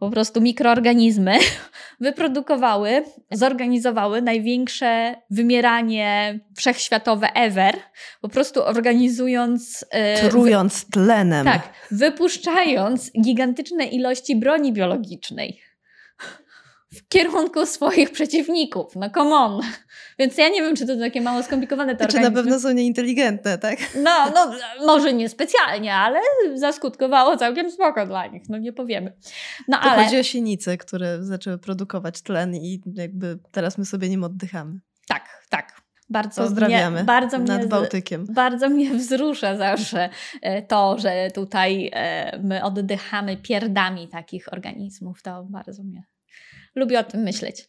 po prostu mikroorganizmy wyprodukowały, zorganizowały największe wymieranie wszechświatowe ever, po prostu organizując. Yy, Trując tlenem. Tak, wypuszczając gigantyczne ilości broni biologicznej w kierunku swoich przeciwników. No come on. Więc ja nie wiem, czy to takie mało skomplikowane to Czy na pewno są nieinteligentne, tak? No, no, może nie specjalnie, ale zaskutkowało całkiem spoko dla nich, no nie powiemy. No, to ale... chodzi o sinice, które zaczęły produkować tlen i jakby teraz my sobie nim oddychamy. Tak, tak. Bardzo Pozdrawiamy. Mnie, bardzo nad mnie, Bałtykiem. Bardzo mnie wzrusza zawsze e, to, że tutaj e, my oddychamy pierdami takich organizmów. To bardzo mnie lubię o tym myśleć.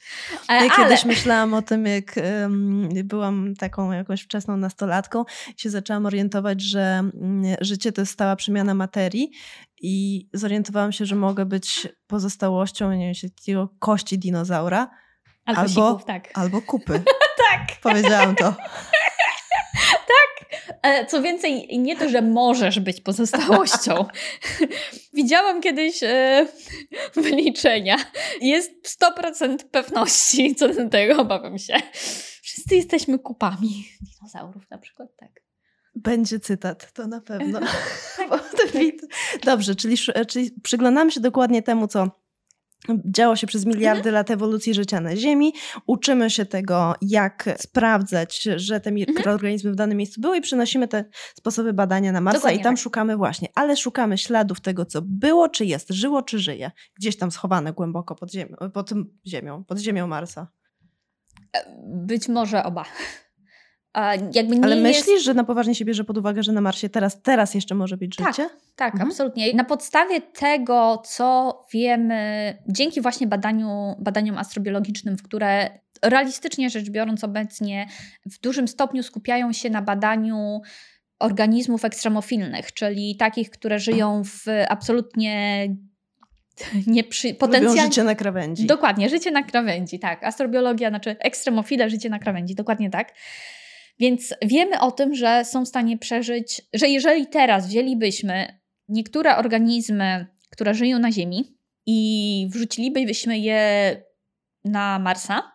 E, ja ale... kiedyś myślałam o tym, jak um, byłam taką jakąś wczesną nastolatką i się zaczęłam orientować, że um, życie to jest stała przemiana materii i zorientowałam się, że mogę być pozostałością nie wiem, kości dinozaura albo, albo, sików, tak. albo kupy. tak. Powiedziałam to. tak. Co więcej, nie to, że możesz być pozostałością. Widziałam kiedyś e, wyliczenia. Jest 100% pewności co do tego, obawiam się. Wszyscy jesteśmy kupami dinozaurów na przykład, tak. Będzie cytat, to na pewno. Dobrze, czyli, czyli przyglądamy się dokładnie temu, co działo się przez miliardy mhm. lat ewolucji życia na Ziemi. Uczymy się tego, jak sprawdzać, że te mhm. mikroorganizmy w danym miejscu były i przenosimy te sposoby badania na Marsa Dokładnie i tam tak. szukamy właśnie, ale szukamy śladów tego, co było, czy jest, żyło, czy żyje. Gdzieś tam schowane głęboko pod ziemią, pod ziemią, pod ziemią Marsa. E, być może oba. Ale myślisz, jest... że na poważnie się bierze pod uwagę, że na Marsie teraz, teraz jeszcze może być tak, życie? Tak, mhm. absolutnie. Na podstawie tego, co wiemy, dzięki właśnie badaniu, badaniom astrobiologicznym, w które realistycznie rzecz biorąc obecnie w dużym stopniu skupiają się na badaniu organizmów ekstremofilnych, czyli takich, które żyją w absolutnie nie przy, potencjalnie... życie na krawędzi. Dokładnie, życie na krawędzi, tak. Astrobiologia, znaczy ekstremofile, życie na krawędzi, dokładnie tak. Więc wiemy o tym, że są w stanie przeżyć, że jeżeli teraz wzięlibyśmy niektóre organizmy, które żyją na Ziemi i wrzucilibyśmy je na Marsa,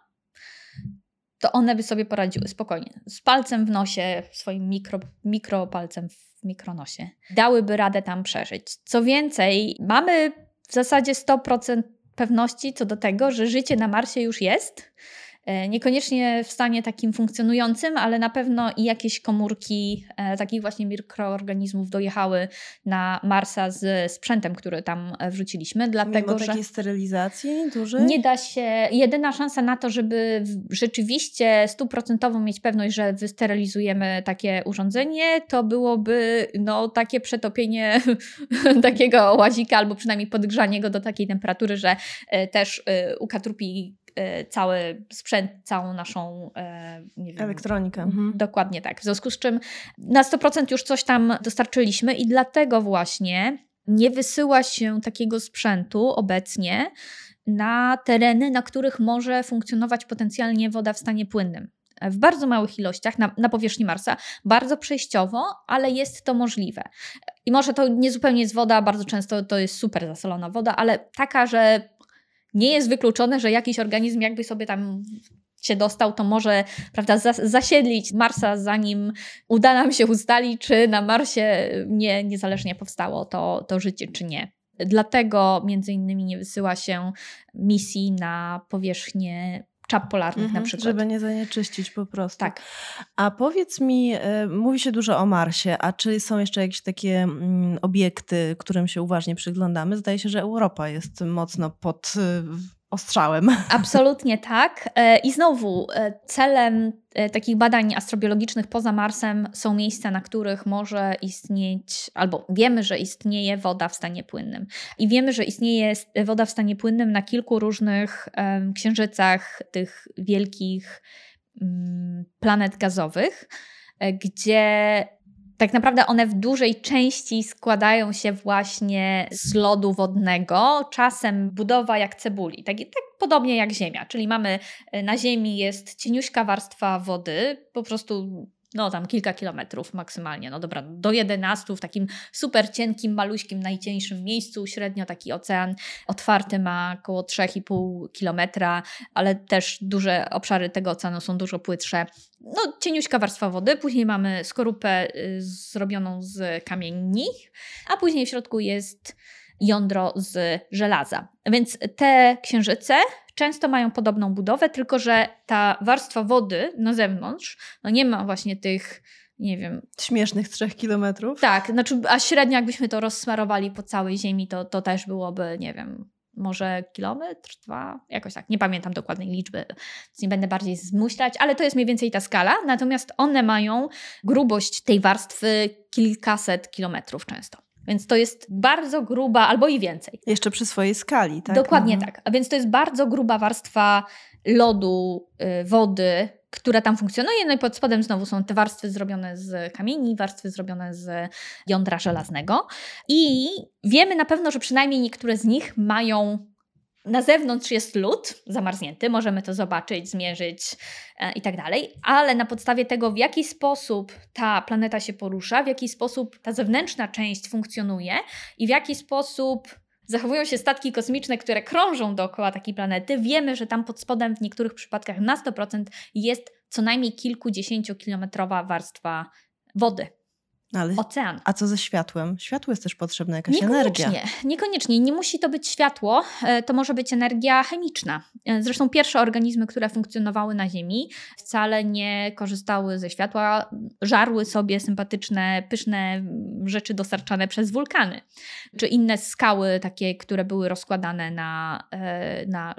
to one by sobie poradziły spokojnie. Z palcem w nosie, swoim mikro, mikropalcem w mikronosie. Dałyby radę tam przeżyć. Co więcej, mamy w zasadzie 100% pewności co do tego, że życie na Marsie już jest niekoniecznie w stanie takim funkcjonującym, ale na pewno i jakieś komórki e, takich właśnie mikroorganizmów dojechały na Marsa z sprzętem, który tam e, wrzuciliśmy. Dlatego, Mimo że takiej sterylizacji dużej? Nie da się. Jedyna szansa na to, żeby rzeczywiście stuprocentową mieć pewność, że wysterylizujemy takie urządzenie, to byłoby no, takie przetopienie takiego łazika, albo przynajmniej podgrzanie go do takiej temperatury, że też ukatrupi E, cały sprzęt, całą naszą e, wiem, elektronikę. Mhm. Dokładnie tak. W związku z czym na 100% już coś tam dostarczyliśmy i dlatego właśnie nie wysyła się takiego sprzętu obecnie na tereny, na których może funkcjonować potencjalnie woda w stanie płynnym. W bardzo małych ilościach na, na powierzchni Marsa, bardzo przejściowo, ale jest to możliwe. I może to nie zupełnie jest woda, bardzo często to jest super zasolona woda, ale taka, że nie jest wykluczone, że jakiś organizm jakby sobie tam się dostał, to może prawda, zasiedlić Marsa, zanim uda nam się ustalić, czy na Marsie nie, niezależnie powstało to, to życie, czy nie. Dlatego między innymi nie wysyła się misji na powierzchnię czap polarnych mhm, na przykład. Żeby nie zanieczyścić po prostu. Tak. A powiedz mi, y, mówi się dużo o Marsie, a czy są jeszcze jakieś takie mm, obiekty, którym się uważnie przyglądamy? Zdaje się, że Europa jest mocno pod y, ostrzałem. Absolutnie tak. E, I znowu e, celem e, takich badań astrobiologicznych poza Marsem są miejsca, na których może istnieć, albo wiemy, że istnieje woda w stanie płynnym. I wiemy, że istnieje woda w stanie płynnym na kilku różnych księżycach tych wielkich mm, planet gazowych, gdzie tak naprawdę one w dużej części składają się właśnie z lodu wodnego, czasem budowa jak cebuli, tak, tak podobnie jak Ziemia. Czyli mamy e, na Ziemi jest cieniuśka warstwa wody, po prostu no tam kilka kilometrów maksymalnie, no dobra, do 11 w takim super cienkim, maluśkim, najcieńszym miejscu. Średnio taki ocean otwarty ma około 3,5 kilometra, ale też duże obszary tego oceanu są dużo płytsze. No cieniuśka warstwa wody, później mamy skorupę y, zrobioną z kamieni, a później w środku jest jądro z żelaza. Więc te księżyce często mają podobną budowę, tylko że ta warstwa wody na zewnątrz no nie ma właśnie tych, nie wiem. Śmiesznych trzech kilometrów. Tak, znaczy, a średnio jakbyśmy to rozsmarowali po całej Ziemi, to, to też byłoby, nie wiem, może kilometr, dwa, jakoś tak. Nie pamiętam dokładnej liczby, więc nie będę bardziej zmuślać, ale to jest mniej więcej ta skala. Natomiast one mają grubość tej warstwy kilkaset kilometrów często. Więc to jest bardzo gruba, albo i więcej. Jeszcze przy swojej skali, tak? Dokładnie Mhm. tak. A więc to jest bardzo gruba warstwa lodu, y, wody, która tam funkcjonuje. No i pod spodem znowu są te warstwy zrobione z kamieni, warstwy zrobione z jądra żelaznego. I wiemy na pewno, że przynajmniej niektóre z nich mają. Na zewnątrz jest lód zamarznięty, możemy to zobaczyć, zmierzyć e, i tak dalej, ale na podstawie tego, w jaki sposób ta planeta się porusza, w jaki sposób ta zewnętrzna część funkcjonuje i w jaki sposób zachowują się statki kosmiczne, które krążą dookoła takiej planety, wiemy, że tam pod spodem w niektórych przypadkach na 100% jest co najmniej kilkudziesięciokilometrowa warstwa wody, Ale, ocean. a co ze światłem? Światło jest też potrzebna jakaś energia. Niekoniecznie, niekoniecznie. Nie musi to być światło, e, to może być energia chemiczna. E, Zresztą pierwsze organizmy, które funkcjonowały na Ziemi, wcale nie korzystały ze światła, żarły sobie sympatyczne, pyszne rzeczy dostarczane przez wulkany, czy inne skały, takie, które były rozkładane na, e, na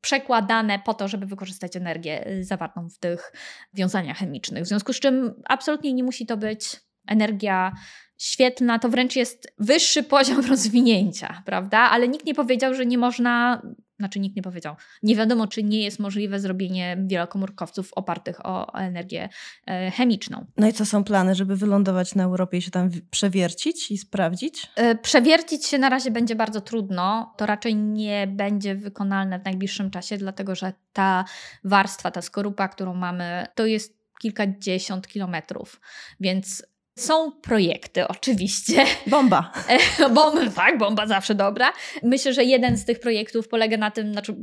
przekładane po to, żeby wykorzystać energię zawartą w tych wiązaniach chemicznych. W związku z czym absolutnie nie musi to być energia świetlna, to wręcz jest wyższy poziom rozwinięcia, prawda? Ale nikt nie powiedział, że nie można, znaczy nikt nie powiedział, nie wiadomo, czy nie jest możliwe zrobienie wielokomórkowców opartych o, o energię e, chemiczną. No i co są plany, żeby wylądować na Europie i się tam przewiercić i sprawdzić? E, Przewiercić się na razie będzie bardzo trudno. To raczej nie będzie wykonalne w najbliższym czasie, dlatego że ta warstwa, ta skorupa, którą mamy, to jest kilkadziesiąt kilometrów. Więc są projekty, oczywiście. Bomba! Bomba, tak, bomba zawsze dobra. Myślę, że jeden z tych projektów polega na tym, znaczy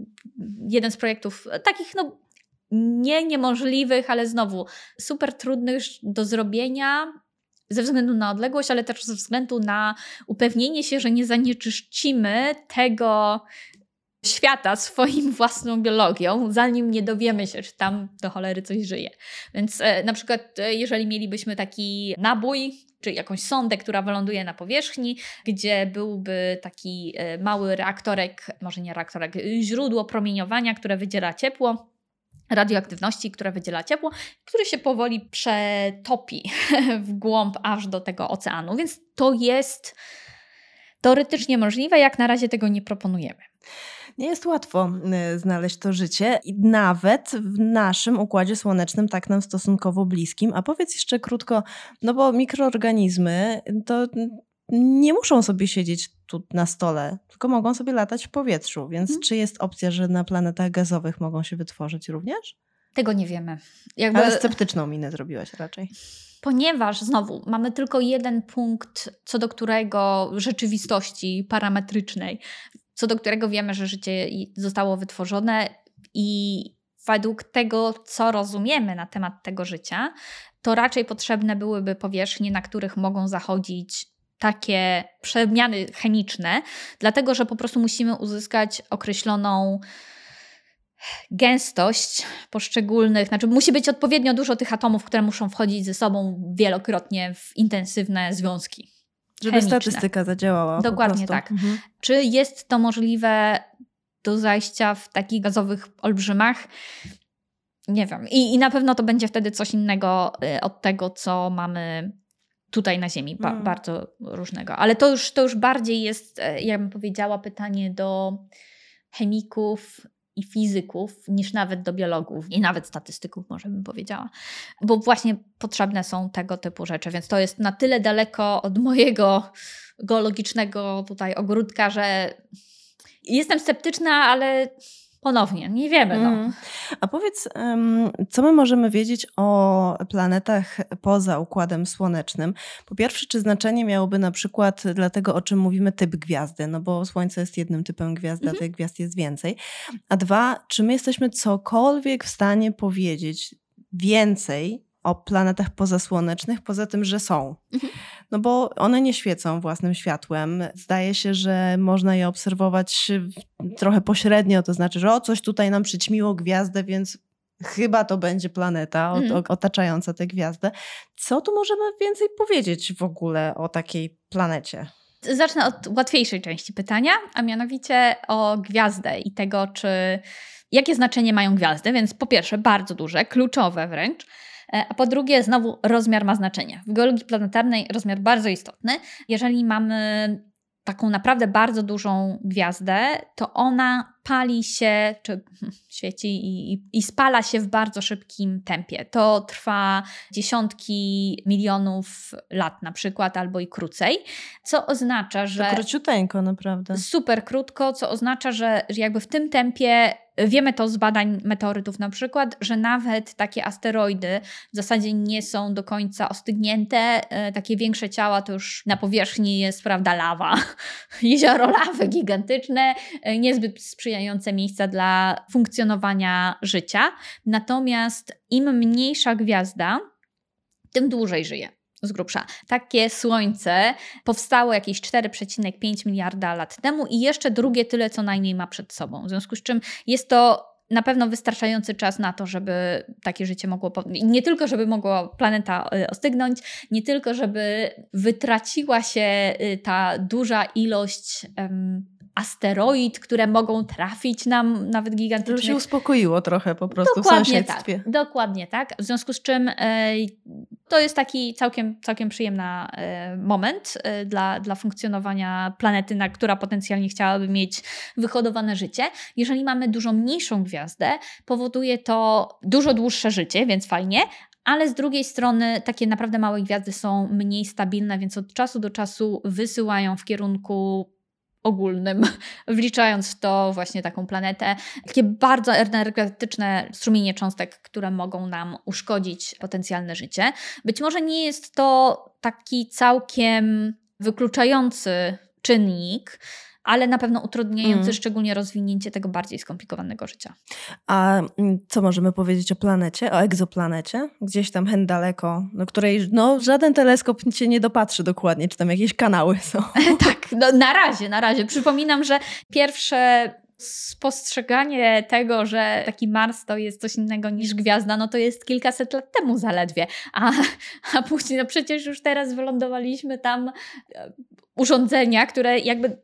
jeden z projektów takich, no nie niemożliwych, ale znowu super trudnych do zrobienia ze względu na odległość, ale też ze względu na upewnienie się, że nie zanieczyścimy tego świata swoim własną biologią, zanim nie dowiemy się, czy tam do cholery coś żyje. Więc e, na przykład, e, jeżeli mielibyśmy taki nabój, czy jakąś sondę, która wyląduje na powierzchni, gdzie byłby taki e, mały reaktorek, może nie reaktorek, źródło promieniowania, które wydziela ciepło, radioaktywności, które wydziela ciepło, który się powoli przetopi w głąb aż do tego oceanu. Więc to jest teoretycznie możliwe, jak na razie tego nie proponujemy. Nie jest łatwo y, znaleźć to życie, nawet w naszym układzie słonecznym, tak nam stosunkowo bliskim. A powiedz jeszcze krótko, no bo mikroorganizmy to nie muszą sobie siedzieć tu na stole, tylko mogą sobie latać w powietrzu. Więc Mhm. czy jest opcja, że na planetach gazowych mogą się wytworzyć również? Tego nie wiemy. Jakby, Ale sceptyczną minę zrobiłaś raczej. ponieważ znowu mamy tylko jeden punkt, co do którego rzeczywistości parametrycznej, co do którego wiemy, że życie zostało wytworzone i według tego, co rozumiemy na temat tego życia, to raczej potrzebne byłyby powierzchnie, na których mogą zachodzić takie przemiany chemiczne, dlatego że po prostu musimy uzyskać określoną gęstość poszczególnych, znaczy musi być odpowiednio dużo tych atomów, które muszą wchodzić ze sobą wielokrotnie w intensywne związki. Żeby chemiczne. statystyka zadziałała. Dokładnie tak. Mhm. Czy jest to możliwe do zajścia w takich gazowych olbrzymach? Nie wiem. I, I na pewno to będzie wtedy coś innego y, od tego, co mamy tutaj na Ziemi. Ba- Mm. Bardzo różnego. Ale to już, to już bardziej jest, e, jak bym powiedziała, pytanie do chemików i fizyków, niż nawet do biologów i nawet statystyków, może bym powiedziała. Bo właśnie potrzebne są tego typu rzeczy, więc to jest na tyle daleko od mojego geologicznego tutaj ogródka, że jestem sceptyczna, ale ponownie, nie wiemy. No. Mm. A powiedz, co my możemy wiedzieć o planetach poza Układem Słonecznym? Po pierwsze, czy znaczenie miałoby na przykład dla tego, o czym mówimy, typ gwiazdy? No bo Słońce jest jednym typem gwiazdy, Mhm. a tych gwiazd jest więcej. A dwa, czy my jesteśmy cokolwiek w stanie powiedzieć więcej o planetach pozasłonecznych, poza tym, że są? Mhm. No bo one nie świecą własnym światłem. Zdaje się, że można je obserwować trochę pośrednio, to znaczy, że o coś tutaj nam przyćmiło gwiazdę, więc chyba to będzie planeta Mhm. otaczająca tę gwiazdę. Co tu możemy więcej powiedzieć w ogóle o takiej planecie? Zacznę od łatwiejszej części pytania, a mianowicie o gwiazdę i tego, czy jakie znaczenie mają gwiazdy. Więc po pierwsze, bardzo duże, kluczowe wręcz. E, a po drugie, znowu rozmiar ma znaczenie. W geologii planetarnej rozmiar bardzo istotny. Jeżeli mamy taką naprawdę bardzo dużą gwiazdę, to ona pali się, czy świeci i, i, spala się w bardzo szybkim tempie. To trwa dziesiątki milionów lat na przykład, albo i krócej, co oznacza, że... To króciuteńko naprawdę. Super krótko, co oznacza, że jakby w tym tempie Wiemy to z badań meteorytów na przykład, że nawet takie asteroidy w zasadzie nie są do końca ostygnięte. E, takie większe ciała to już na powierzchni jest, prawda, lawa. Jezioro lawy gigantyczne, e, niezbyt sprzyjające miejsca dla funkcjonowania życia. Natomiast im mniejsza gwiazda, tym dłużej żyje z grubsza. Takie Słońce powstało jakieś 4,5 miliarda lat temu i jeszcze drugie tyle co najmniej ma przed sobą. W związku z czym jest to na pewno wystarczający czas na to, żeby takie życie mogło, nie tylko żeby mogła planeta y, ostygnąć, nie tylko żeby wytraciła się y, ta duża ilość um, asteroid, które mogą trafić nam nawet gigantycznych... Żeby się uspokoiło trochę po prostu dokładnie w sąsiedztwie. Tak, dokładnie tak. W związku z czym e, to jest taki całkiem, całkiem przyjemny e, moment e, dla, dla funkcjonowania planety, na która potencjalnie chciałaby mieć wyhodowane życie. Jeżeli mamy dużo mniejszą gwiazdę, powoduje to dużo dłuższe życie, więc fajnie, ale z drugiej strony takie naprawdę małe gwiazdy są mniej stabilne, więc od czasu do czasu wysyłają w kierunku ogólnym, wliczając w to właśnie taką planetę. Takie bardzo energetyczne strumienie cząstek, które mogą nam uszkodzić potencjalne życie. Być może nie jest to taki całkiem wykluczający czynnik, ale na pewno utrudniający mm. szczególnie rozwinięcie tego bardziej skomplikowanego życia. A mm, co możemy powiedzieć o planecie, o egzoplanecie? Gdzieś tam hen daleko, do której no, żaden teleskop się nie dopatrzy dokładnie, czy tam jakieś kanały są. tak, no, na razie, na razie. Przypominam, że pierwsze spostrzeganie tego, że taki Mars to jest coś innego niż gwiazda, no to jest kilkaset lat temu zaledwie. A, a później, no przecież już teraz wylądowaliśmy tam e, urządzenia, które jakby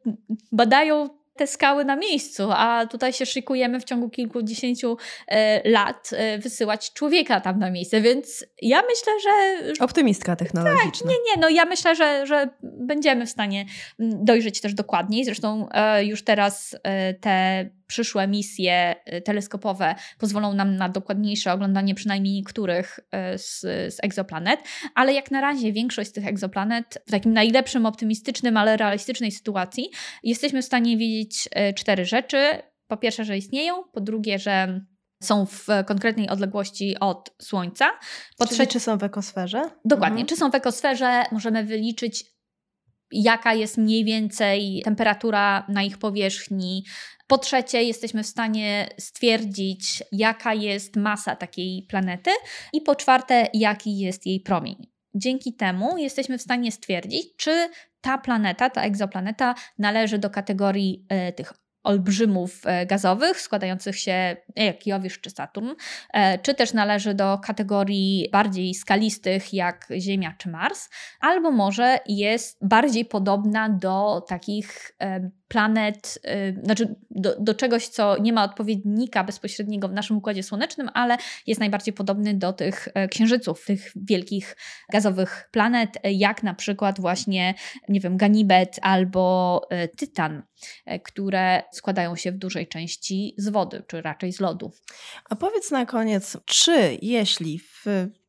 badają te skały na miejscu, a tutaj się szykujemy w ciągu kilkudziesięciu e, lat e, wysyłać człowieka tam na miejsce, więc ja myślę, że... Optymistka technologiczna. Tak, nie, nie, no ja myślę, że, że będziemy w stanie mm, dojrzeć też dokładniej, zresztą e, już teraz te przyszłe misje teleskopowe pozwolą nam na dokładniejsze oglądanie przynajmniej niektórych z, z egzoplanet, ale jak na razie większość z tych egzoplanet w takim najlepszym, optymistycznym, ale realistycznej sytuacji jesteśmy w stanie wiedzieć E, cztery rzeczy. Po pierwsze, że istnieją, po drugie, że są w konkretnej odległości od Słońca. Po trzecie, czy są w ekosferze? Dokładnie, mhm. czy są w ekosferze, możemy wyliczyć, jaka jest mniej więcej temperatura na ich powierzchni. Po trzecie, jesteśmy w stanie stwierdzić, jaka jest masa takiej planety. I po czwarte, jaki jest jej promień. Dzięki temu jesteśmy w stanie stwierdzić, czy ta planeta, ta egzoplaneta należy do kategorii e, tych olbrzymów e, gazowych składających się jak Jowisz czy Saturn, e, czy też należy do kategorii bardziej skalistych jak Ziemia czy Mars, albo może jest bardziej podobna do takich planet, y, znaczy do, do, czegoś, co nie ma odpowiednika bezpośredniego w naszym układzie słonecznym, ale jest najbardziej podobny do tych e, księżyców, tych wielkich gazowych planet, jak na przykład właśnie, nie wiem, Ganibet albo e, Tytan, e, które składają się w dużej części z wody, czy raczej z lodu. A powiedz na koniec, czy jeśli w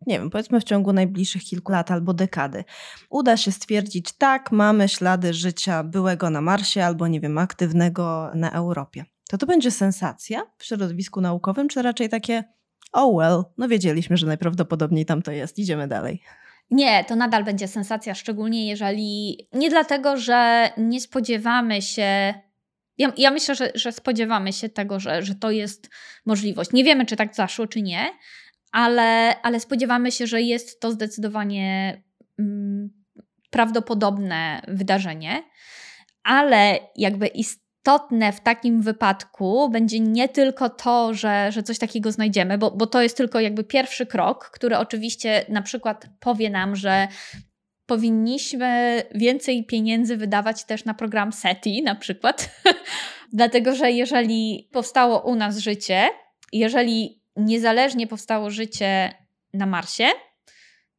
nie wiem, powiedzmy w ciągu najbliższych kilku lat albo dekady, uda się stwierdzić, tak, mamy ślady życia byłego na Marsie albo, nie wiem, aktywnego na Europie. To to będzie sensacja w środowisku naukowym, czy raczej takie, oh well, no wiedzieliśmy, że najprawdopodobniej tam to jest, idziemy dalej. Nie, to nadal będzie sensacja, szczególnie jeżeli nie dlatego, że nie spodziewamy się ja, ja, myślę, że, że, spodziewamy się tego, że, że to jest możliwość. Nie wiemy, czy tak zaszło, czy nie, ale, ale spodziewamy się, że jest to zdecydowanie mm, prawdopodobne wydarzenie, ale jakby istotne w takim wypadku będzie nie tylko to, że, że coś takiego znajdziemy, bo, bo to jest tylko jakby pierwszy krok, który oczywiście na przykład powie nam, że powinniśmy więcej pieniędzy wydawać też na program SETI na przykład. Dlatego, że jeżeli powstało u nas życie, jeżeli niezależnie powstało życie na Marsie,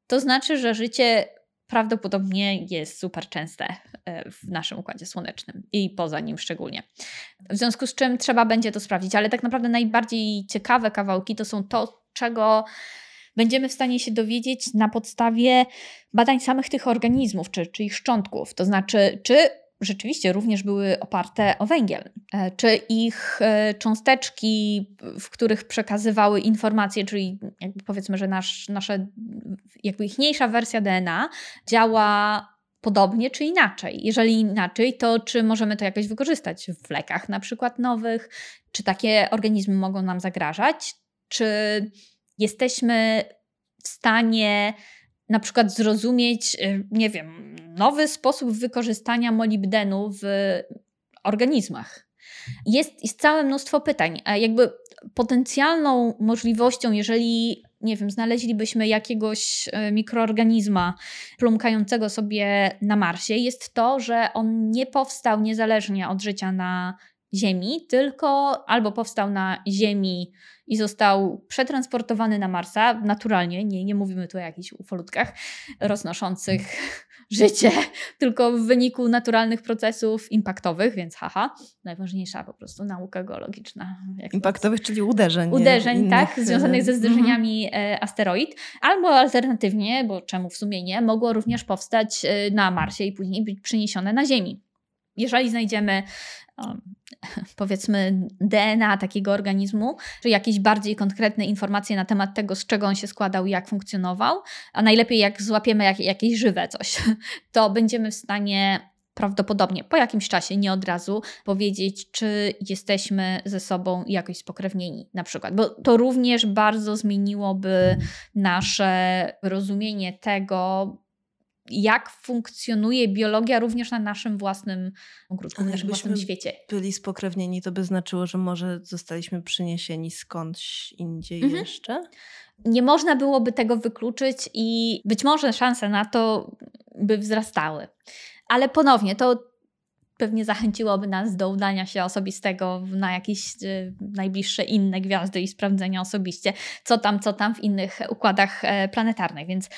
to znaczy, że życie prawdopodobnie jest super częste e, w naszym układzie słonecznym i poza nim szczególnie. W związku z czym trzeba będzie to sprawdzić, ale tak naprawdę najbardziej ciekawe kawałki to są to, czego będziemy w stanie się dowiedzieć na podstawie badań samych tych organizmów, czy, czy ich szczątków. To znaczy, czy rzeczywiście również były oparte o węgiel. E, czy ich e, cząsteczki, w których przekazywały informacje, czyli jakby powiedzmy, że nasz, nasza jakby ichniejsza wersja DNA działa podobnie czy inaczej. Jeżeli inaczej, to czy możemy to jakoś wykorzystać w lekach na przykład nowych, czy takie organizmy mogą nam zagrażać, czy jesteśmy w stanie na przykład zrozumieć, y, nie wiem, nowy sposób wykorzystania molibdenu w organizmach. Jest, jest całe mnóstwo pytań. Jakby potencjalną możliwością, jeżeli, nie wiem, znaleźlibyśmy jakiegoś y, mikroorganizma plumkającego sobie na Marsie, jest to, że on nie powstał niezależnie od życia na Ziemi, tylko albo powstał na Ziemi i został przetransportowany na Marsa naturalnie, nie, nie mówimy tu o jakichś ufolutkach roznoszących życie, tylko w wyniku naturalnych procesów impaktowych, więc haha, najważniejsza po prostu nauka geologiczna. Impaktowych, czyli uderzeń. Uderzeń, tak, e, związanych ze zderzeniami mhm. asteroid, albo alternatywnie, bo czemu w sumie nie, mogło również powstać e, na Marsie i później być przeniesione na Ziemi. Jeżeli znajdziemy powiedzmy DNA takiego organizmu, czy jakieś bardziej konkretne informacje na temat tego, z czego on się składał i jak funkcjonował, a najlepiej jak złapiemy jak, jakieś żywe coś, to będziemy w stanie prawdopodobnie po jakimś czasie, nie od razu, powiedzieć, czy jesteśmy ze sobą jakoś spokrewnieni, na przykład. Bo to również bardzo zmieniłoby nasze rozumienie tego, jak funkcjonuje biologia również na naszym własnym ogródku, na naszym własnym świecie. byli spokrewnieni, to by znaczyło, że może zostaliśmy przyniesieni skądś indziej mhm. jeszcze? Nie można byłoby tego wykluczyć i być może szanse na to by wzrastały. Ale ponownie, to pewnie zachęciłoby nas do udania się osobistego na jakieś y, najbliższe inne gwiazdy i sprawdzenia osobiście, co tam, co tam w innych układach e, planetarnych. Więc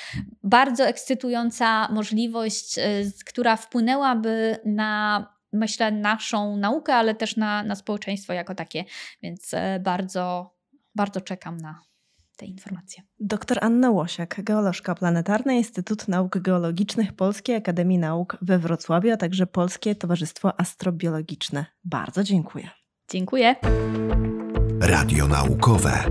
bardzo ekscytująca możliwość, y, która wpłynęłaby na myślę, naszą naukę, ale też na, na społeczeństwo jako takie. Więc e, bardzo, bardzo czekam na, te informacje. Doktor Anna Łosiak, geolożka planetarna, Instytut Nauk Geologicznych Polskiej Akademii Nauk we Wrocławiu, a także Polskie Towarzystwo Astrobiologiczne. Bardzo dziękuję. Dziękuję. Radio naukowe.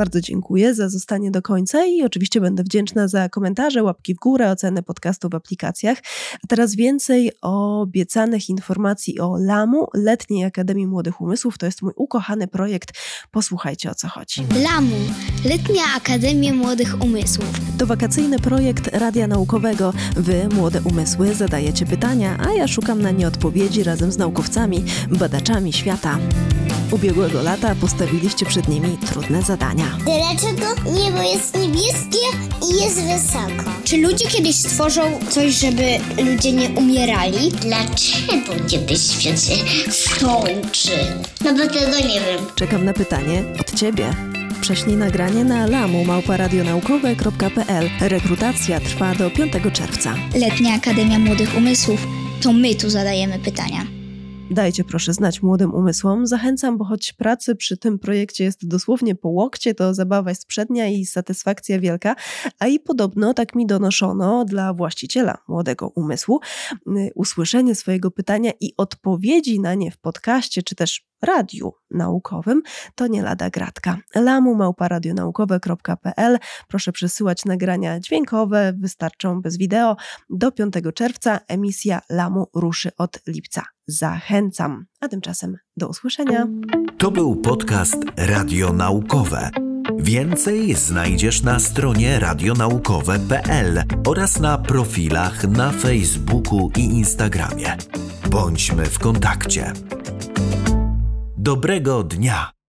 Bardzo dziękuję za zostanie do końca i oczywiście będę wdzięczna za komentarze, łapki w górę, oceny podcastu w aplikacjach. A teraz więcej obiecanych informacji o LAMU, Letniej Akademii Młodych Umysłów. To jest mój ukochany projekt. Posłuchajcie o co chodzi. LAMU, Letnia Akademia Młodych Umysłów. To wakacyjny projekt radia naukowego. Wy, młode umysły, zadajecie pytania, a ja szukam na nie odpowiedzi razem z naukowcami, badaczami świata. Ubiegłego lata postawiliście przed nimi trudne zadania. Dlaczego niebo jest niebieskie i jest wysoko? Czy ludzie kiedyś stworzą coś, żeby ludzie nie umierali? Dlaczego niebieświat się skończy? No bo tego nie wiem. Czekam na pytanie od Ciebie. Prześlij nagranie na lamu.radionaukowe.pl. Rekrutacja trwa do 5 czerwca. Letnia Akademia Młodych Umysłów. To my tu zadajemy pytania. Dajcie proszę znać młodym umysłom. Zachęcam, bo choć pracy przy tym projekcie jest dosłownie po łokcie, to zabawa jest przednia i satysfakcja wielka. A i podobno, tak mi donoszono, dla właściciela młodego umysłu, y, usłyszenie swojego pytania i odpowiedzi na nie w podcaście, czy też radiu naukowym, to nie lada gratka. lamu małparadionaukowe.pl Proszę przesyłać nagrania dźwiękowe, wystarczą bez wideo. Do 5 czerwca emisja Lamu ruszy od lipca. Zachęcam. A tymczasem do usłyszenia. To był podcast Radio Naukowe. Więcej znajdziesz na stronie radionaukowe.pl oraz na profilach na Facebooku i Instagramie. Bądźmy w kontakcie. Dobrego dnia!